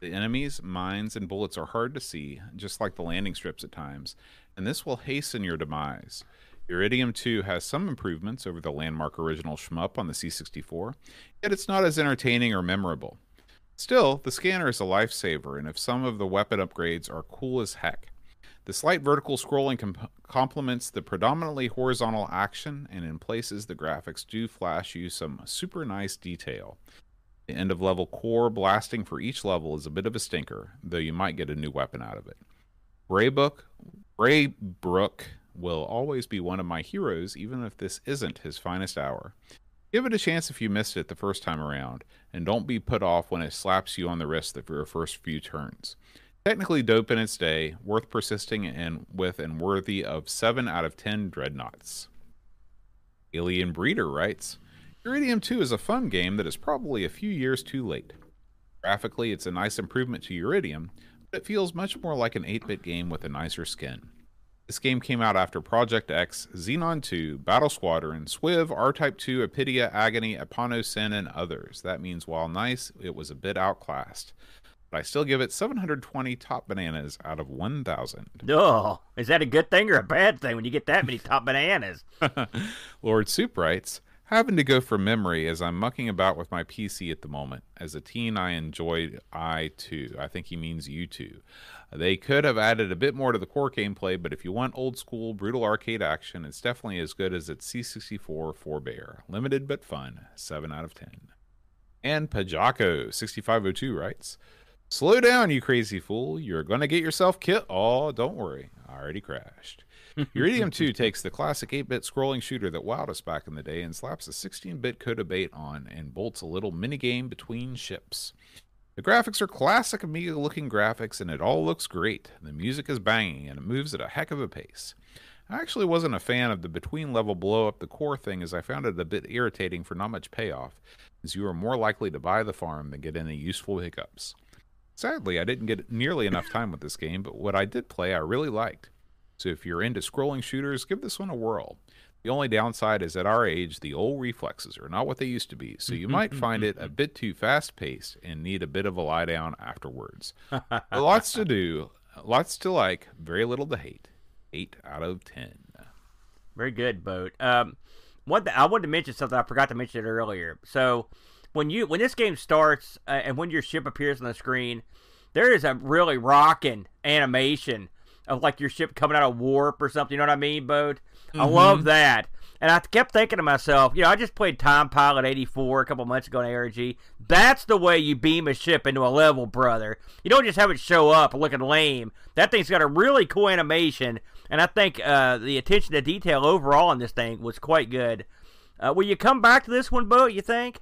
The enemies, mines, and bullets are hard to see, just like the landing strips at times, and this will hasten your demise. Uridium 2 has some improvements over the landmark original shmup on the C64, yet it's not as entertaining or memorable. Still, the scanner is a lifesaver, and if some of the weapon upgrades are cool as heck. The slight vertical scrolling comp- complements the predominantly horizontal action, and in places the graphics do flash you some super nice detail. The end of level core blasting for each level is a bit of a stinker, though you might get a new weapon out of it. Braybook, Braybrook will always be one of my heroes, even if this isn't his finest hour. Give it a chance if you missed it the first time around, and don't be put off when it slaps you on the wrist for your first few turns. Technically dope in its day, worth persisting in with, and worthy of 7 out of 10 dreadnoughts. Alien Breeder writes Uridium 2 is a fun game that is probably a few years too late. Graphically, it's a nice improvement to Uridium, but it feels much more like an 8 bit game with a nicer skin. This game came out after Project X, Xenon 2, Battle Squadron, Swiv, R Type 2, Apidya, Agony, Epano Sin, and others. That means while nice, it was a bit outclassed. But I still give it 720 top bananas out of 1,000. Oh, is that a good thing or a bad thing when you get that many top bananas? Lord Soup writes, having to go from memory as I'm mucking about with my PC at the moment. As a teen, I enjoyed I too. I think he means you too. They could have added a bit more to the core gameplay, but if you want old school, brutal arcade action, it's definitely as good as its C64 forebear. Limited but fun. 7 out of 10. And Pajako6502 writes, Slow down, you crazy fool. You're going to get yourself killed. Oh, don't worry. I already crashed. Uridium 2 takes the classic 8 bit scrolling shooter that wowed us back in the day and slaps a 16 bit Coda bait on and bolts a little minigame between ships. The graphics are classic Amiga looking graphics and it all looks great. The music is banging and it moves at a heck of a pace. I actually wasn't a fan of the between level blow up the core thing as I found it a bit irritating for not much payoff, as you are more likely to buy the farm than get any useful hiccups. Sadly, I didn't get nearly enough time with this game, but what I did play I really liked. So if you're into scrolling shooters, give this one a whirl. The only downside is at our age, the old reflexes are not what they used to be, so you might find it a bit too fast paced and need a bit of a lie down afterwards. lots to do, lots to like, very little to hate. 8 out of 10. Very good, Boat. Um, one th- I wanted to mention something. I forgot to mention it earlier. So when you when this game starts uh, and when your ship appears on the screen, there is a really rocking animation of like your ship coming out of warp or something. You know what I mean, Bode? Mm-hmm. I love that. And I kept thinking to myself, you know, I just played Time Pilot 84 a couple months ago on ARG. That's the way you beam a ship into a level, brother. You don't just have it show up looking lame. That thing's got a really cool animation, and I think uh, the attention to detail overall on this thing was quite good. Uh, will you come back to this one, Bo, you think?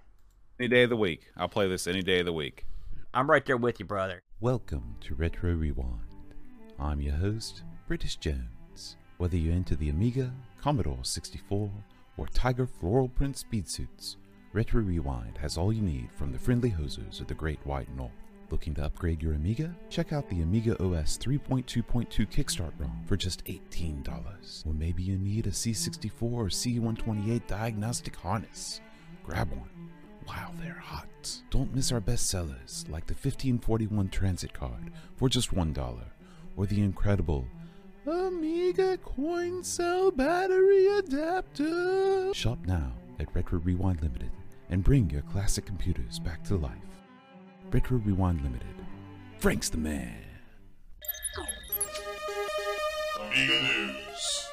Any day of the week. I'll play this any day of the week. I'm right there with you, brother. Welcome to Retro Rewind. I'm your host, British Jones. Whether you're into the Amiga, Commodore 64, or Tiger floral print speed suits, Retro Rewind has all you need from the friendly hosers of the Great White North. Looking to upgrade your Amiga? Check out the Amiga OS 3.2.2 Kickstart ROM for just $18. Or maybe you need a C64 or C128 diagnostic harness. Grab one while they're hot. Don't miss our best sellers like the 1541 Transit Card for just $1 or the incredible Amiga Coin Cell Battery Adapter. Shop now at Retro Rewind Limited and bring your classic computers back to life. Retro Rewind Limited. Frank's the man. Amiga News.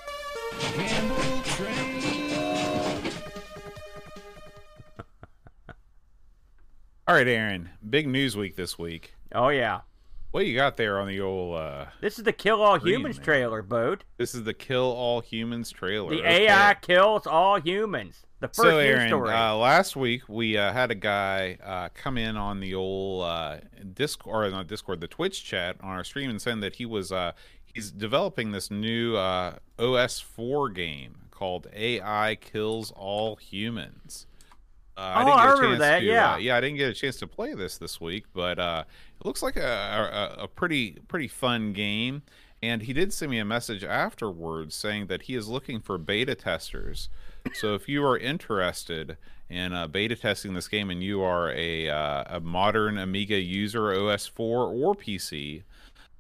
All right, Aaron. Big news week this week. Oh yeah. What you got there on the old? uh This is the Kill All Humans Man. trailer, Boat. This is the Kill All Humans trailer. The Okay. AI kills all humans. The first so, news Aaron, story. uh, last week we uh, had a guy uh, come in on the old uh, Discord, or not Discord, the Twitch chat on our stream, and saying that he was uh, he's developing this new uh, OS4 game called AI Kills All Humans. Uh, Oh, didn't I get a remember that, to, yeah. uh, yeah, I didn't get a chance to play this this week, but uh, it looks like a, a, a pretty pretty fun game. And he did send me a message afterwards saying that he is looking for beta testers. So if you are interested in uh, beta testing this game and you are a, uh, a modern Amiga user, OS4 or PC,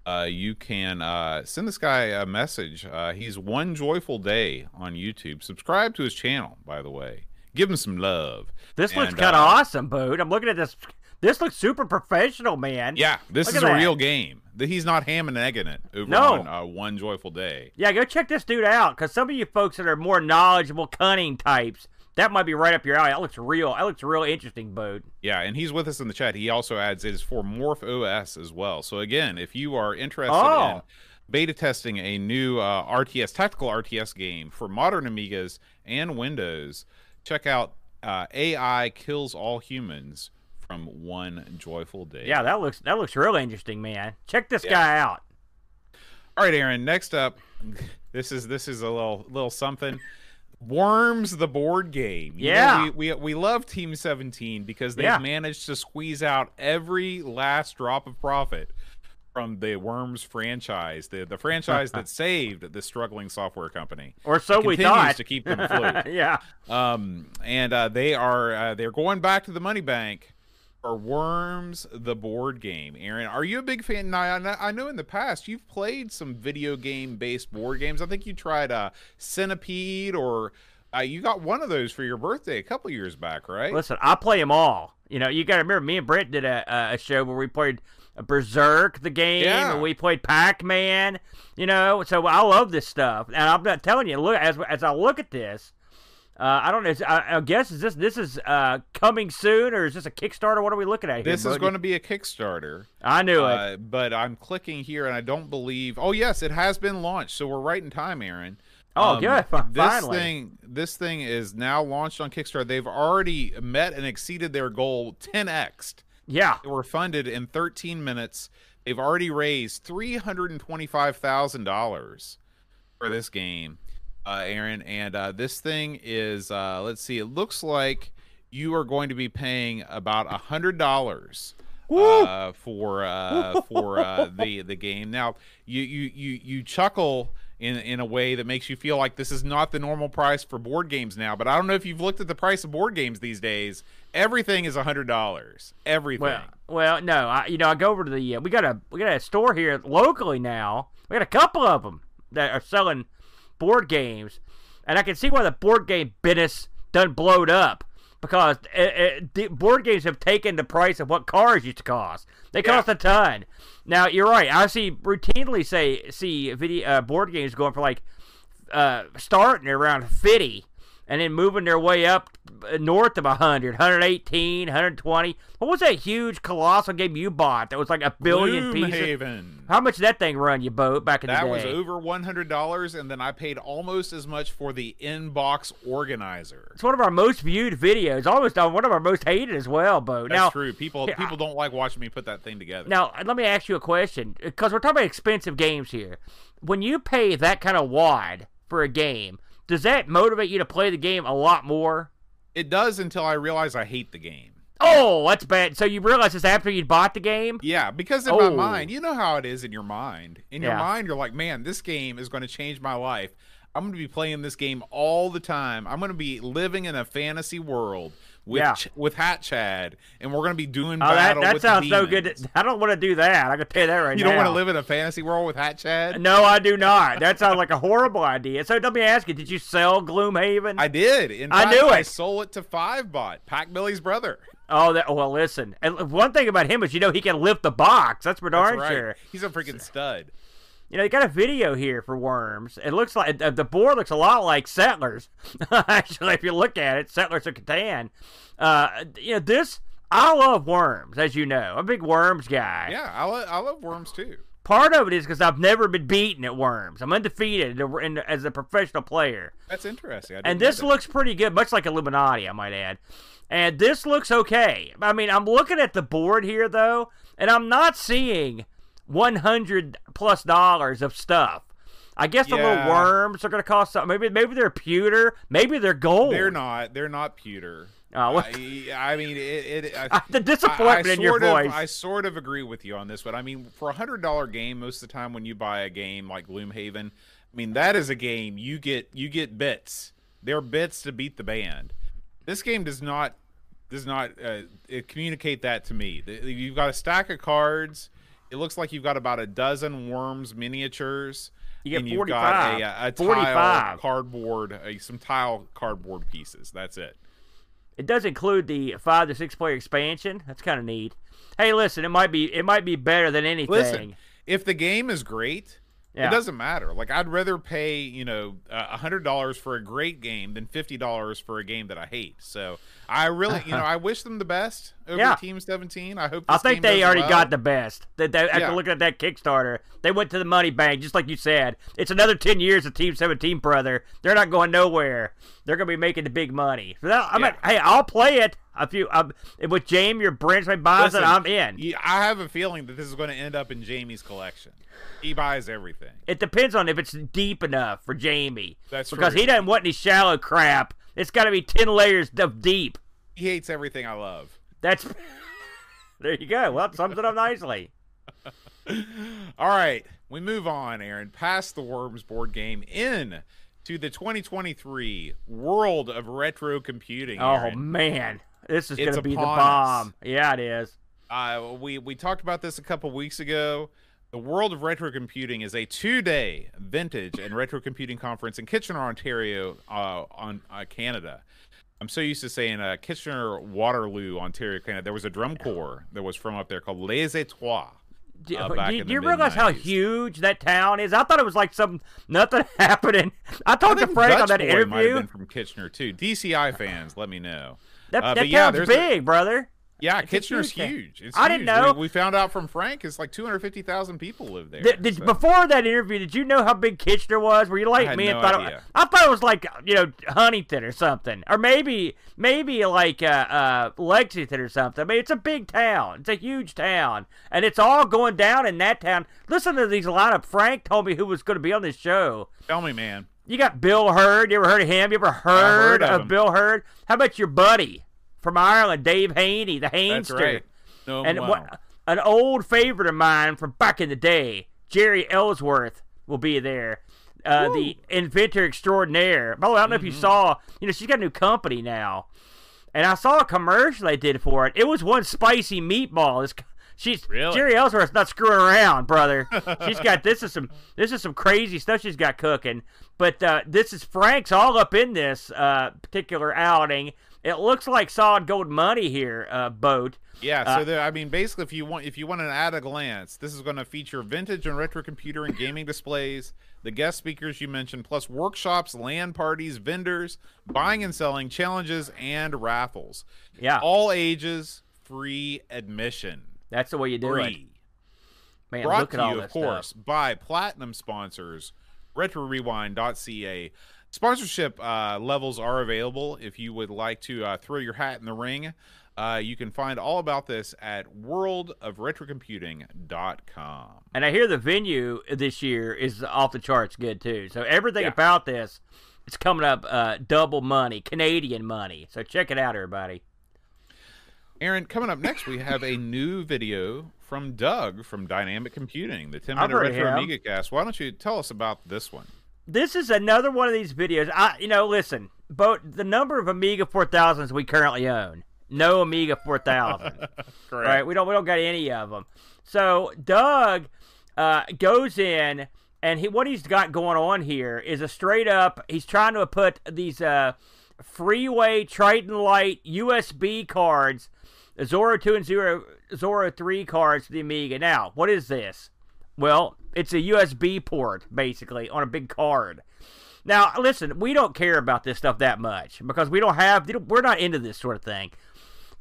uh, you can uh, send this guy a message. Uh, he's One Joyful Day on YouTube. Subscribe to his channel, by the way. Give him some love. This looks kind of uh, awesome, Boot. I'm looking at this. This looks super professional, man. Yeah, this Look is a that. real game. That He's not ham and egging it over No. on uh, One Joyful Day. Yeah, go check this dude out because some of you folks that are more knowledgeable, cunning types, that might be right up your alley. That looks real. That looks real interesting, Boot. Yeah, and he's with us in the chat. He also adds it is for MorphOS as well. So again, if you are interested Oh. in beta testing a new uh, RTS tactical RTS game for modern Amigas and Windows, check out uh, AI Kills All Humans from One Joyful Day. Yeah, that looks that looks real interesting, man. Check this Yeah. guy out. All right, Aaron. Next up, this is this is a little little something. Worms the board game. You know, Yeah. we, we we love Team 17 because they've Yeah. managed to squeeze out every last drop of profit from the Worms franchise, the the franchise that saved the struggling software company. Or so we thought. to keep them afloat. yeah. Um, and uh, they are uh, they're going back to the money bank for Worms the board game. Aaron, are you a big fan? Now, I know- I know in the past you've played some video game based board games. I think you tried uh, Centipede or uh, you got one of those for your birthday a couple years back, right? Listen, I play them all. You know, you got to remember, me and Brent did a- a show where we played Berserk, the game, Yeah. and we played Pac Man. You know, so I love this stuff. And I'm not telling you, look as as I look at this, uh, I don't know. I, I guess is this this is uh, coming soon, or is this a Kickstarter? What are we looking at here? this is going to be a Kickstarter. I knew it. Uh, but I'm clicking here and I don't believe. Oh yes, it has been launched, so we're right in time, Aaron. Oh, good. Fi- This thing, this thing is now launched on Kickstarter. They've already met and exceeded their goal 10x. Yeah. They were funded in 13 minutes. They've already raised three hundred and twenty-five thousand dollars for this game, uh, Aaron. And uh, this thing is, uh, let's see, it looks like you are going to be paying about a hundred dollars uh, for uh, for uh, the the game. Now, you you you you chuckle. In, in a way that makes you feel like this is not the normal price for board games now, but I don't know if you've looked at the price of board games these days. Everything is a hundred dollars. Everything. Well, well, no. I, you know, I go over to the. Uh, we got a we got a store here locally now. We got a couple of them that are selling board games, and I can see why the board game business done blowed up because uh the board games have taken the price of what cars used to cost. They Yeah. cost a ton. Now you're right. I see routinely say see video uh, board games going for like uh, starting around 50 and then moving their way up north of 100, 118, 120. What was that huge colossal game you bought that was like a billion pieces? Gloomhaven. How much did that thing run you, boat back in That the day? That was over one hundred dollars, and then I paid almost as much for the inbox organizer. It's one of our most viewed videos, almost uh, one of our most hated as well, boat. That's now, true. People people don't like watching me put that thing together. Now, let me ask you a question, because we're talking about expensive games here. When you pay that kind of wad for a game, does that motivate you to play the game a lot more? it does until I realize I hate the game. Oh, that's bad. So you realize this after you bought the game? Yeah, because in Oh. my mind, you know how it is in your mind. In your Yeah. mind, you're like, man, this game is going to change my life. I'm going to be playing this game all the time. I'm going to be living in a fantasy world with Yeah. Ch- with Hat Chad, and we're going to be doing Oh, that, battle that sounds so good. I don't want to do that. I can tell you that right You now. You don't want to live in a fantasy world with Hat Chad? No, I do not. That sounds like a horrible idea. So let me ask you: Did you sell Gloomhaven? I did. In I fact, knew I sold it to Fivebot, Bot, Pac Billy's brother. oh, that. Well, listen. And one thing about him is, you know, he can lift the box. That's for darn right. sure. He's a freaking stud. You know, you got a video here for Worms. It looks like uh, the board looks a lot like Settlers. Actually, if you look at it, Settlers of Catan. Uh, you know, this I love Worms, as you know. I'm a big Worms guy. Yeah, I, lo- I love worms too. Part of it is because I've never been beaten at Worms. I'm undefeated in, in, as a professional player. That's interesting. And this looks pretty good, much like Illuminati, I might add. And this looks okay. I mean, I'm looking at the board here, though, and I'm not seeing 100 plus dollars of stuff. I guess the little worms are going to cost something. Maybe maybe they're pewter. Maybe they're gold. They're not. They're not pewter. Oh, what- I, I mean, it. it I, the disappointment I, in your sort of- voice. I sort of agree with you on this one. I mean, for a hundred dollar game, most of the time when you buy a game like Gloomhaven, I mean that is a game you get you get bits. They're bits to beat the band. This game does not does not uh, communicate that to me. You've got a stack of cards. It looks like you've got about a dozen worms miniatures. You get and you've 45. got a, a, a tile 45. cardboard, uh, some tile cardboard pieces. That's it. It does include the five to six player expansion. That's kind of neat. Hey, listen, it might be it might be better than anything. Listen, if the game is great, Yeah. it doesn't matter. Like I'd rather pay you know a hundred dollars for a great game than fifty dollars for a game that I hate. So I really, you know, I wish them the best over Yeah. Team Seventeen. I hope. I think they already well. got the best. They, they, after Yeah. looking at that Kickstarter, they went to the money bank, just like you said. It's another ten years of Team Seventeen, brother. They're not going nowhere. They're gonna be making the big money. So that, I mean, Yeah. hey, I'll play it. If you um, with Jamie your branch buys Listen, it, I'm in. I have a feeling that this is going to end up in Jamie's collection. He buys everything. It depends on if it's deep enough for Jamie. That's because true. he doesn't want any shallow crap. It's got to be ten layers of deep. He hates everything I love. That's there you go. Well, that sums it up nicely. All right, we move on, Aaron, past the Worms board game in to the 2023 World of Retro Computing. Oh man, this is gonna be the bomb. us. Yeah, it is. Uh, we we talked about this a couple weeks ago. The World of Retro Computing is a two-day vintage and retro computing conference in Kitchener, Ontario, uh, on uh, Canada. I'm so used to saying uh, Kitchener, Waterloo, Ontario, Canada. There was a drum corps that was from up there called Les Etoiles. Do, uh, do you, in do you realize how huge that town is? I thought it was like some nothing happening. I I talked to think Frank on Dutch that Boy might have been from Kitchener too. DCI fans, let me know. That, Uh, that yeah, town's there's a- big, brother. Yeah, It's Kitchener's huge huge. It's I didn't know. We, we found out from Frank. It's like 250,000 people live there. Did, did- so- Before that interview, did you know how big Kitchener was? Were you like me and no thought it. I thought it was like you know Huntington or something, or maybe maybe like uh, uh, Lexington or something. I mean, it's a big town. It's a huge town, and it's all going down in that town. Listen to these lineup. Frank told me who was going to be on this show. Tell me, man. You got Bil Herd. You ever heard of him? You ever heard, heard of of. Bil Herd? How about your buddy from Ireland, Dave Haynie, the That's right. No, And wow. what, an old favorite of mine from back in the day, Jeri Ellsworth, will be there. Uh, the inventor extraordinaire. By the way, I don't know if you Mm-hmm. saw. You know, she's got a new company now, and I saw a commercial they did for it. It was one spicy meatball. It's, she's Really? Jeri Ellsworth's not screwing around, brother. she's got this is some this is some crazy stuff she's got cooking. But uh, this is Frank's all up in this uh, particular outing. It looks like solid gold money here, uh, boat. Yeah, Uh, so there, I mean, basically, if you want, if you want an at a glance, this is going to feature vintage and retro computer and gaming displays, the guest speakers you mentioned, plus workshops, land parties, vendors, buying and selling, challenges, and raffles. Yeah. all ages, free admission. That's the way you do it. Free. Man, Brought look at to all you, this of course, stuff. by platinum sponsors, RetroRewind.ca. Sponsorship uh, levels are available if you would like to uh, throw your hat in the ring. Uh, you can find all about this at worldofretrocomputing.com. And I hear the venue this year is off the charts good too. So everything Yeah. about this, it's coming up uh, double money, Canadian money. So check it out, everybody. Aaron, coming up next, we have a new video from Doug from Dynamic Computing, the 10 I've minute Retro. Amiga cast. Why don't you tell us about this one? This is another one of these videos. I, you know, listen, but the number of Amiga 4000s we currently own, no Amiga 4000. right? We don't we don't got any of them. So Doug uh, goes in, and he what he's got going on here is a straight up. He's trying to put these uh, Freeway Triton Light USB cards, Zorro two and Zero Zorro three cards to the Amiga. Now, what is this? Well, it's a USB port basically on a big card. Now, listen, we don't care about this stuff that much because we don't have we're not into this sort of thing.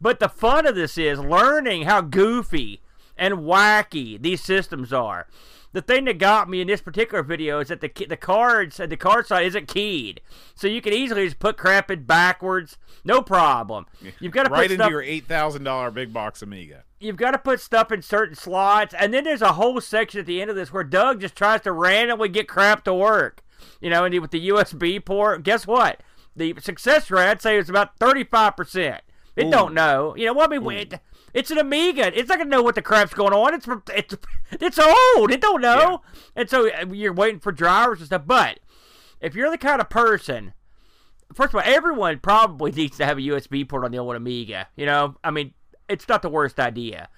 But the fun of this is learning how goofy and wacky these systems are. The thing that got me in this particular video is that the the cards the card side isn't keyed, so you can easily just put crap in backwards, no problem. You've got to right put into stuff, your $8,000 big box Amiga. you've got to put stuff in certain slots, and then there's a whole section at the end of this where Doug just tries to randomly get crap to work. You know, and with the USB port, guess what? The success rate, I'd say, is about 35%. It Ooh. don't know. You know what I mean? It, it's an Amiga. It's not gonna know what the crap's going on. It's from- it's it's old. It don't know. And so uh, you're waiting for drivers and stuff. But if you're the kind of person, first of all, everyone probably needs to have a USB port on the old Amiga. You know, I mean, it's not the worst idea.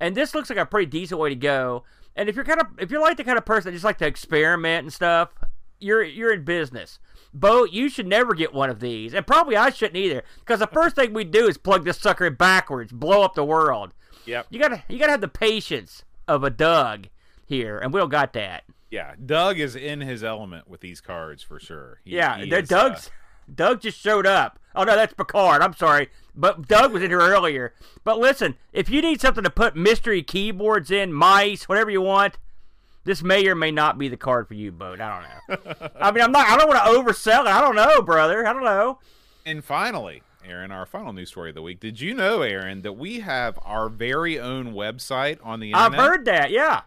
And this looks like a pretty decent way to go. And if you're kind of if you're like the kind of person that just like to experiment and stuff, you're you're in business. Bo, you should never get one of these, and probably I shouldn't either, because the first thing we do is plug this sucker in backwards, blow up the world. Yep. You gotta you gotta have the patience of a Doug here, and we don't got that. Yeah, Doug is in his element with these cards for sure. He- Yeah, he is, uh, Doug's Doug just showed up. Oh no, that's Picard. I'm sorry, but Doug was in here earlier. But listen, if you need something to put mystery keyboards in, mice, whatever you want, this may or may not be the card for you, Boat. I don't know. I mean, I'm not. I don't want to oversell it. I don't know, brother. I don't know. And finally, Aaron, our final news story of the week. Did you know, Aaron, that we have our very own website on the internet? I've heard that. Yeah.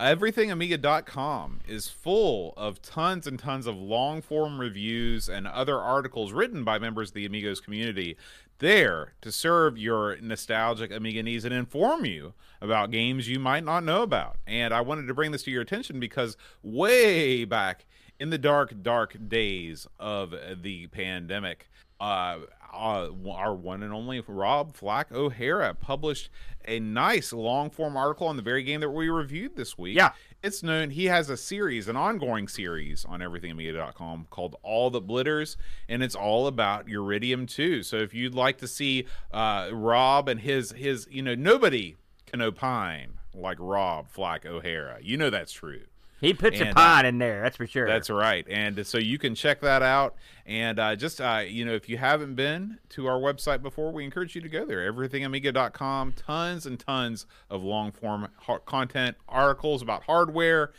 everythingamiga.com is full of tons and tons of long form reviews and other articles written by members of the Amigos community there to serve your nostalgic Amiga needs and inform you about games you might not know about. And I wanted to bring this to your attention because way back in the dark, dark days of the pandemic, uh, uh, our one and only Rob Flack O'Hara published a nice long form article on the very game that we reviewed this week. Yeah. It's known, he has a series, an ongoing series on everythingamiga.com called All the Blitters, and it's all about Uridium 2. So if you'd like to see uh, Rob and his, his, you know, nobody can opine like Rob Flack O'Hara. You know that's true. He puts a And, uh, in there. That's for sure. That's right. And so you can check that out. And uh, just, uh, you know, if you haven't been to our website before, we encourage you to go there. Everythingamiga.com. Tons and tons of long form content, articles about hardware,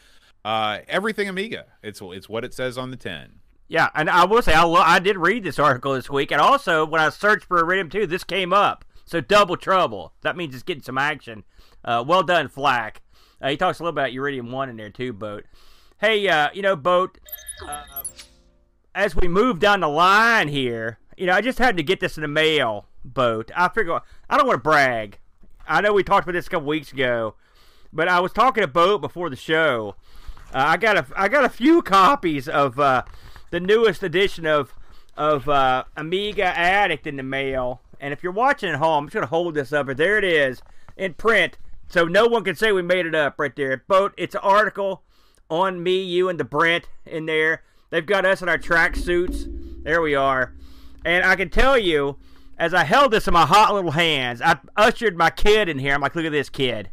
uh, everything Amiga. It's, it's what it says on the 10. Yeah, and I will say I, lo- I did read this article this week, and also when I searched for Uridium 2, this came up. So double trouble. That means it's getting some action. Uh, well done, Flack. Uh, he talks a little about Uridium 1 in there too, Boat. Hey, uh, you know, Boat, uh, as we move down the line here, you know, I just had to get this in the mail, Boat. I figure, I don't want to brag. I know we talked about this a couple weeks ago, but I was talking to Boat before the show. Uh, I got a I got a few copies of uh, the newest edition of of uh, Amiga Addict in the mail. And if you're watching at home, I'm just gonna hold this up. There it is in print, so no one can say we made it up right there. Boat. It's an article on me, you, and the Brent in there. They've got us in our track suits. There we are. And I can tell you, as I held this in my hot little hands, I ushered my kid in here. I'm like, look at this kid.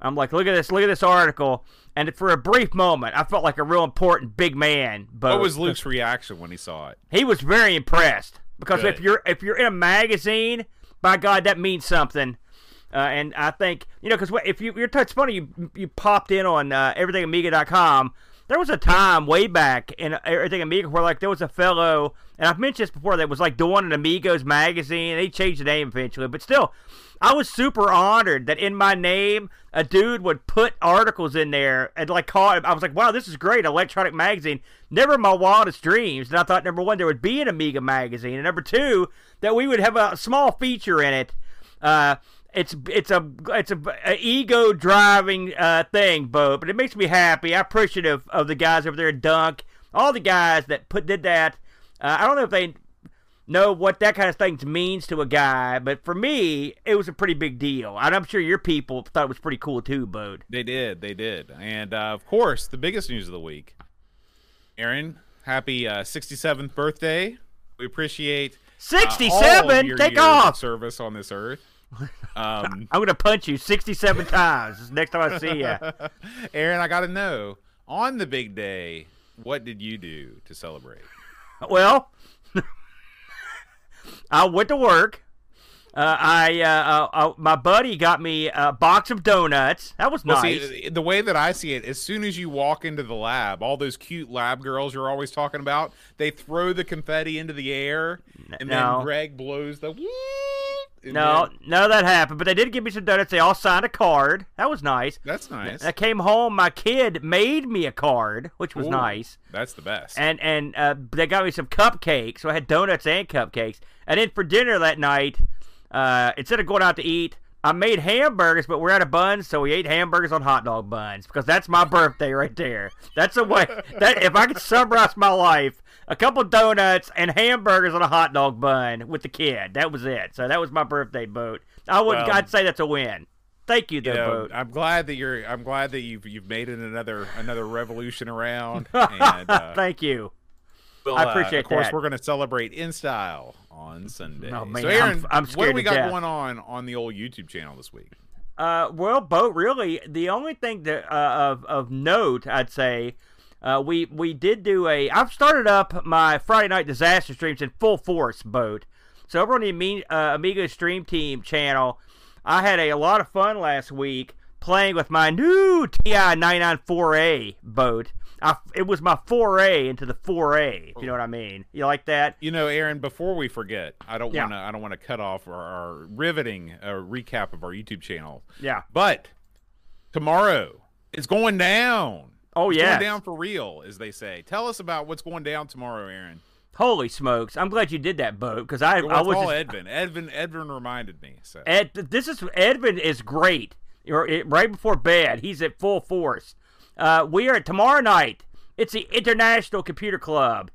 I'm like, look at this, look at this article. And for a brief moment, I felt like a real important big man. But What was Luke's reaction when he saw it? he was very impressed because if you're if you're in a magazine, by God, that means something. Uh, and I think you know because if you you're it's funny you you popped in on uh, everythingamiga.com. There was a time way back in everything Amiga where like there was a fellow, and I've mentioned this before, that was like doing an Amigos magazine. They changed the name eventually, but still, I was super honored that in my name a dude would put articles in there and like call it. I was like, wow, this is great, electronic magazine. Never my wildest dreams. And I thought number one, there would be an Amiga magazine, and number two, that we would have a small feature in it. Uh, it's it's a it's a, a ego driving uh, thing, Bo, but it makes me happy. I'm appreciative of the guys over there at Dunk, all the guys that put did that. Uh, I don't know if they know what that kind of thing means to a guy, but for me, it was a pretty big deal. And I'm sure your people thought it was pretty cool too, Bode. They did. They did. And uh, of course, the biggest news of the week. Aaron, happy uh, 67th birthday. We appreciate uh, all of 67? your Take off! service on this earth. Um, I'm gonna punch you 67 times next time I see you. Aaron, I got to know on the big day, what did you do to celebrate? Well, I went to work. Uh, I uh, uh, uh, my buddy got me a box of donuts. That was Well, nice. see, the way that I see it, as soon as you walk into the lab, all those cute lab girls you're always talking about, they throw the confetti into the air, and No. then Greg blows the. And no, then- none of that happened. But they did give me some donuts. They all signed a card. That was nice. that's nice. I came home. My kid made me a card, which was Ooh, nice. That's the best. And and uh, they got me some cupcakes. So I had donuts and cupcakes. And then for dinner that night, Uh, instead of going out to eat, I made hamburgers, but we're out of buns, so we ate hamburgers on hot dog buns because that's my birthday right there. That's the way that if I could summarize my life, a couple donuts and hamburgers on a hot dog bun with the kid. That was it. So that was my birthday boat. I would Well, I'd say that's a win. Thank you, You though, know, boat. I'm glad that you're. I'm glad that you've you've made it another another revolution around. And, uh, Thank you. we'll, I uh, appreciate Of course, that. we're going to celebrate in style on Sunday. Oh, man, so, I'm- Aaron, I'm what do we got death. going on on the old YouTube channel this week? Uh, well, boat. Really, the only thing that uh, of of note, I'd say, uh, we we did do a. I've started up my Friday night disaster streams in full force, boat. So over on the Ami- uh, Amigo Stream Team channel, I had a, lot of fun last week playing with my new TI 994A boat. I, it was my foray into the 4A, if you know what I mean. You like that? You know, Aaron. Before we forget, I don't Yeah. want to. I don't want to cut off our, our riveting uh, recap of our YouTube channel. Yeah. But tomorrow it's going down. Oh yeah. going down for real, as they say. Tell us about what's going down tomorrow, Aaron. Holy smokes! I'm glad you did that, boat, because I, Well, I was all just- Edvin. Edvin. Edvin reminded me. So Ed, this is Edvin is great. Or right before bed, he's at full force. Uh, we are tomorrow night. It's the International Computer Club.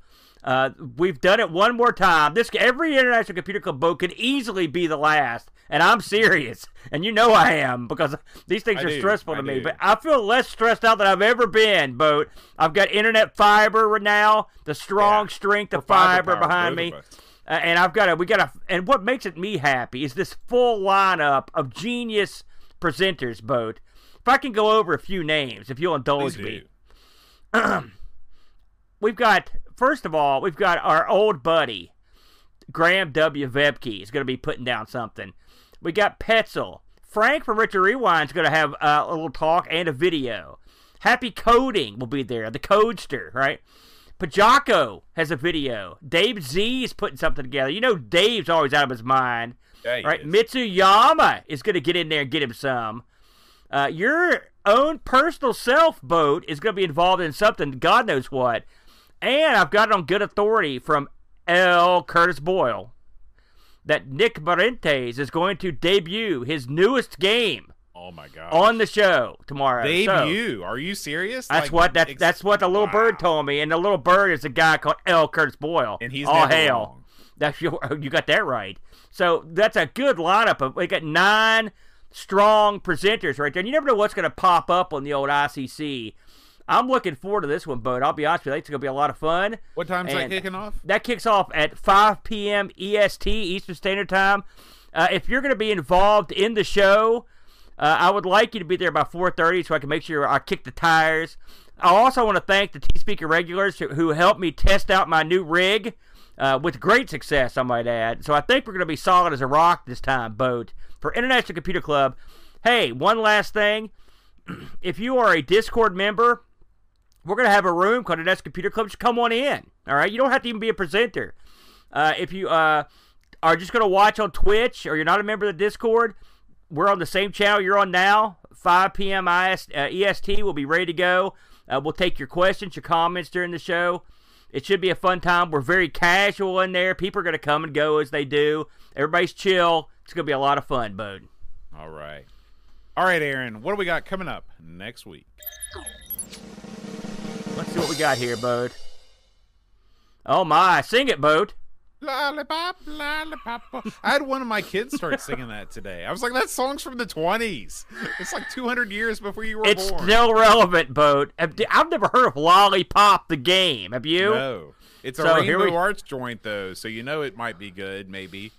Uh, we've done it one more time. This every International Computer Club boat could easily be the last, and I'm serious, and you know I am because these things I are do, stressful I to me. do. But I feel less stressed out than I've ever been. Boat. I've got internet fiber right now, the strong Yeah. strength of fiber fiber behind me. Uh, and I've got a, we got a, and what makes it me happy is this full lineup of genius presenters, boat. If I can go over a few names, if you'll indulge Please me. we've got first of all, we've got our old buddy Graham W. Vebke is going to be putting down something. We got Petzel. Frank from Retro Rewind is going to have uh, a little talk and a video. Happy Coding will be there. The Codester, right? Pajako has a video. Dave Z is putting something together. You know, Dave's always out of his mind. Yeah, right? is. Mitsuyama is going to get in there and get him some. Uh, your own personal self boat is going to be involved in something, God knows what. And I've got it on good authority from L. Curtis Boyle that Nick Marentes is going to debut his newest game Oh my god. on the show tomorrow. So, debut. Are you serious? that's Like, what that's ex- that's what the little Wow. bird told me, and the little bird is a guy called L. Curtis Boyle. And he's all hail. wrong. That's your, you got that right. So that's a good lineup of we got nine strong presenters right there. And you never know what's going to pop up on the old ICC. I'm looking forward to this one, Bud. I'll be honest with you, it's going to be a lot of fun. What time's that And- kicking off? That kicks off at 5 p.m. EST, Eastern Standard Time. Uh, if you're going to be involved in the show, uh, I would like you to be there by 4:30 so I can make sure I kick the tires. I also want to thank the T Speaker regulars who, who helped me test out my new rig uh, with great success, I might add. So I think we're going to be solid as a rock this time, boat for International Computer Club. Hey, one last thing. if you are a Discord member, we're going to have a room called International Computer Club. Just come on in. All right, you don't have to even be a presenter. Uh, if you uh, are just going to watch on Twitch or you're not a member of the Discord, we're on the same channel you're on now. 5 p.m. IS, uh, EST. We'll be ready to go. Uh, we'll take your questions, your comments during the show. It should be a fun time. We're very casual in there. People are going to come and go as they do. Everybody's chill. It's going to be a lot of fun, bud. All right. All right, Aaron. What do we got coming up next week? Let's see what we got here, bud. Oh my, sing it, boat. Lollipop, lollipop. I had one of my kids start singing that today. I was like, that song's from the 20s. It's like 200 years before you were It's born. still relevant, boat. I've never heard of Lollipop the game. Have you? No. It's a So, here Rainbow we- Arts joint, though, so you know it might be good, maybe.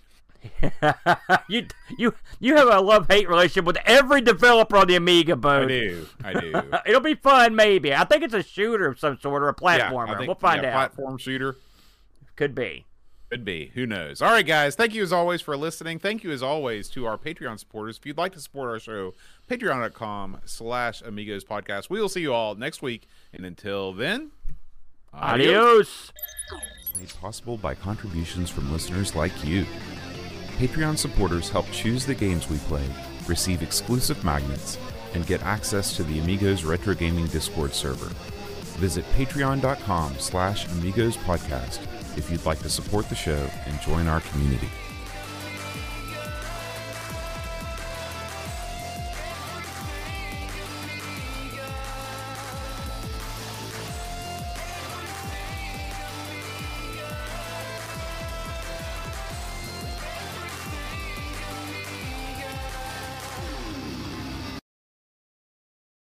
you you you have a love hate relationship with every developer on the Amiga boat. I do. I do. It'll be fun, maybe. I think it's a shooter of some sort or a platformer. I think- we'll find yeah, out. Platform shooter. Could be. Could be. Who knows? All right, guys. Thank you as always for listening. Thank you as always to our Patreon supporters. If you'd like to support our show, patreon.com slash amigos podcast. We will see you all next week. And until then, Adios. made possible by contributions from listeners like you. Patreon supporters help choose the games we play, receive exclusive magnets, and get access to the Amigos Retro Gaming Discord server. Visit patreon.com slash amigos podcast if you'd like to support the show and join our community.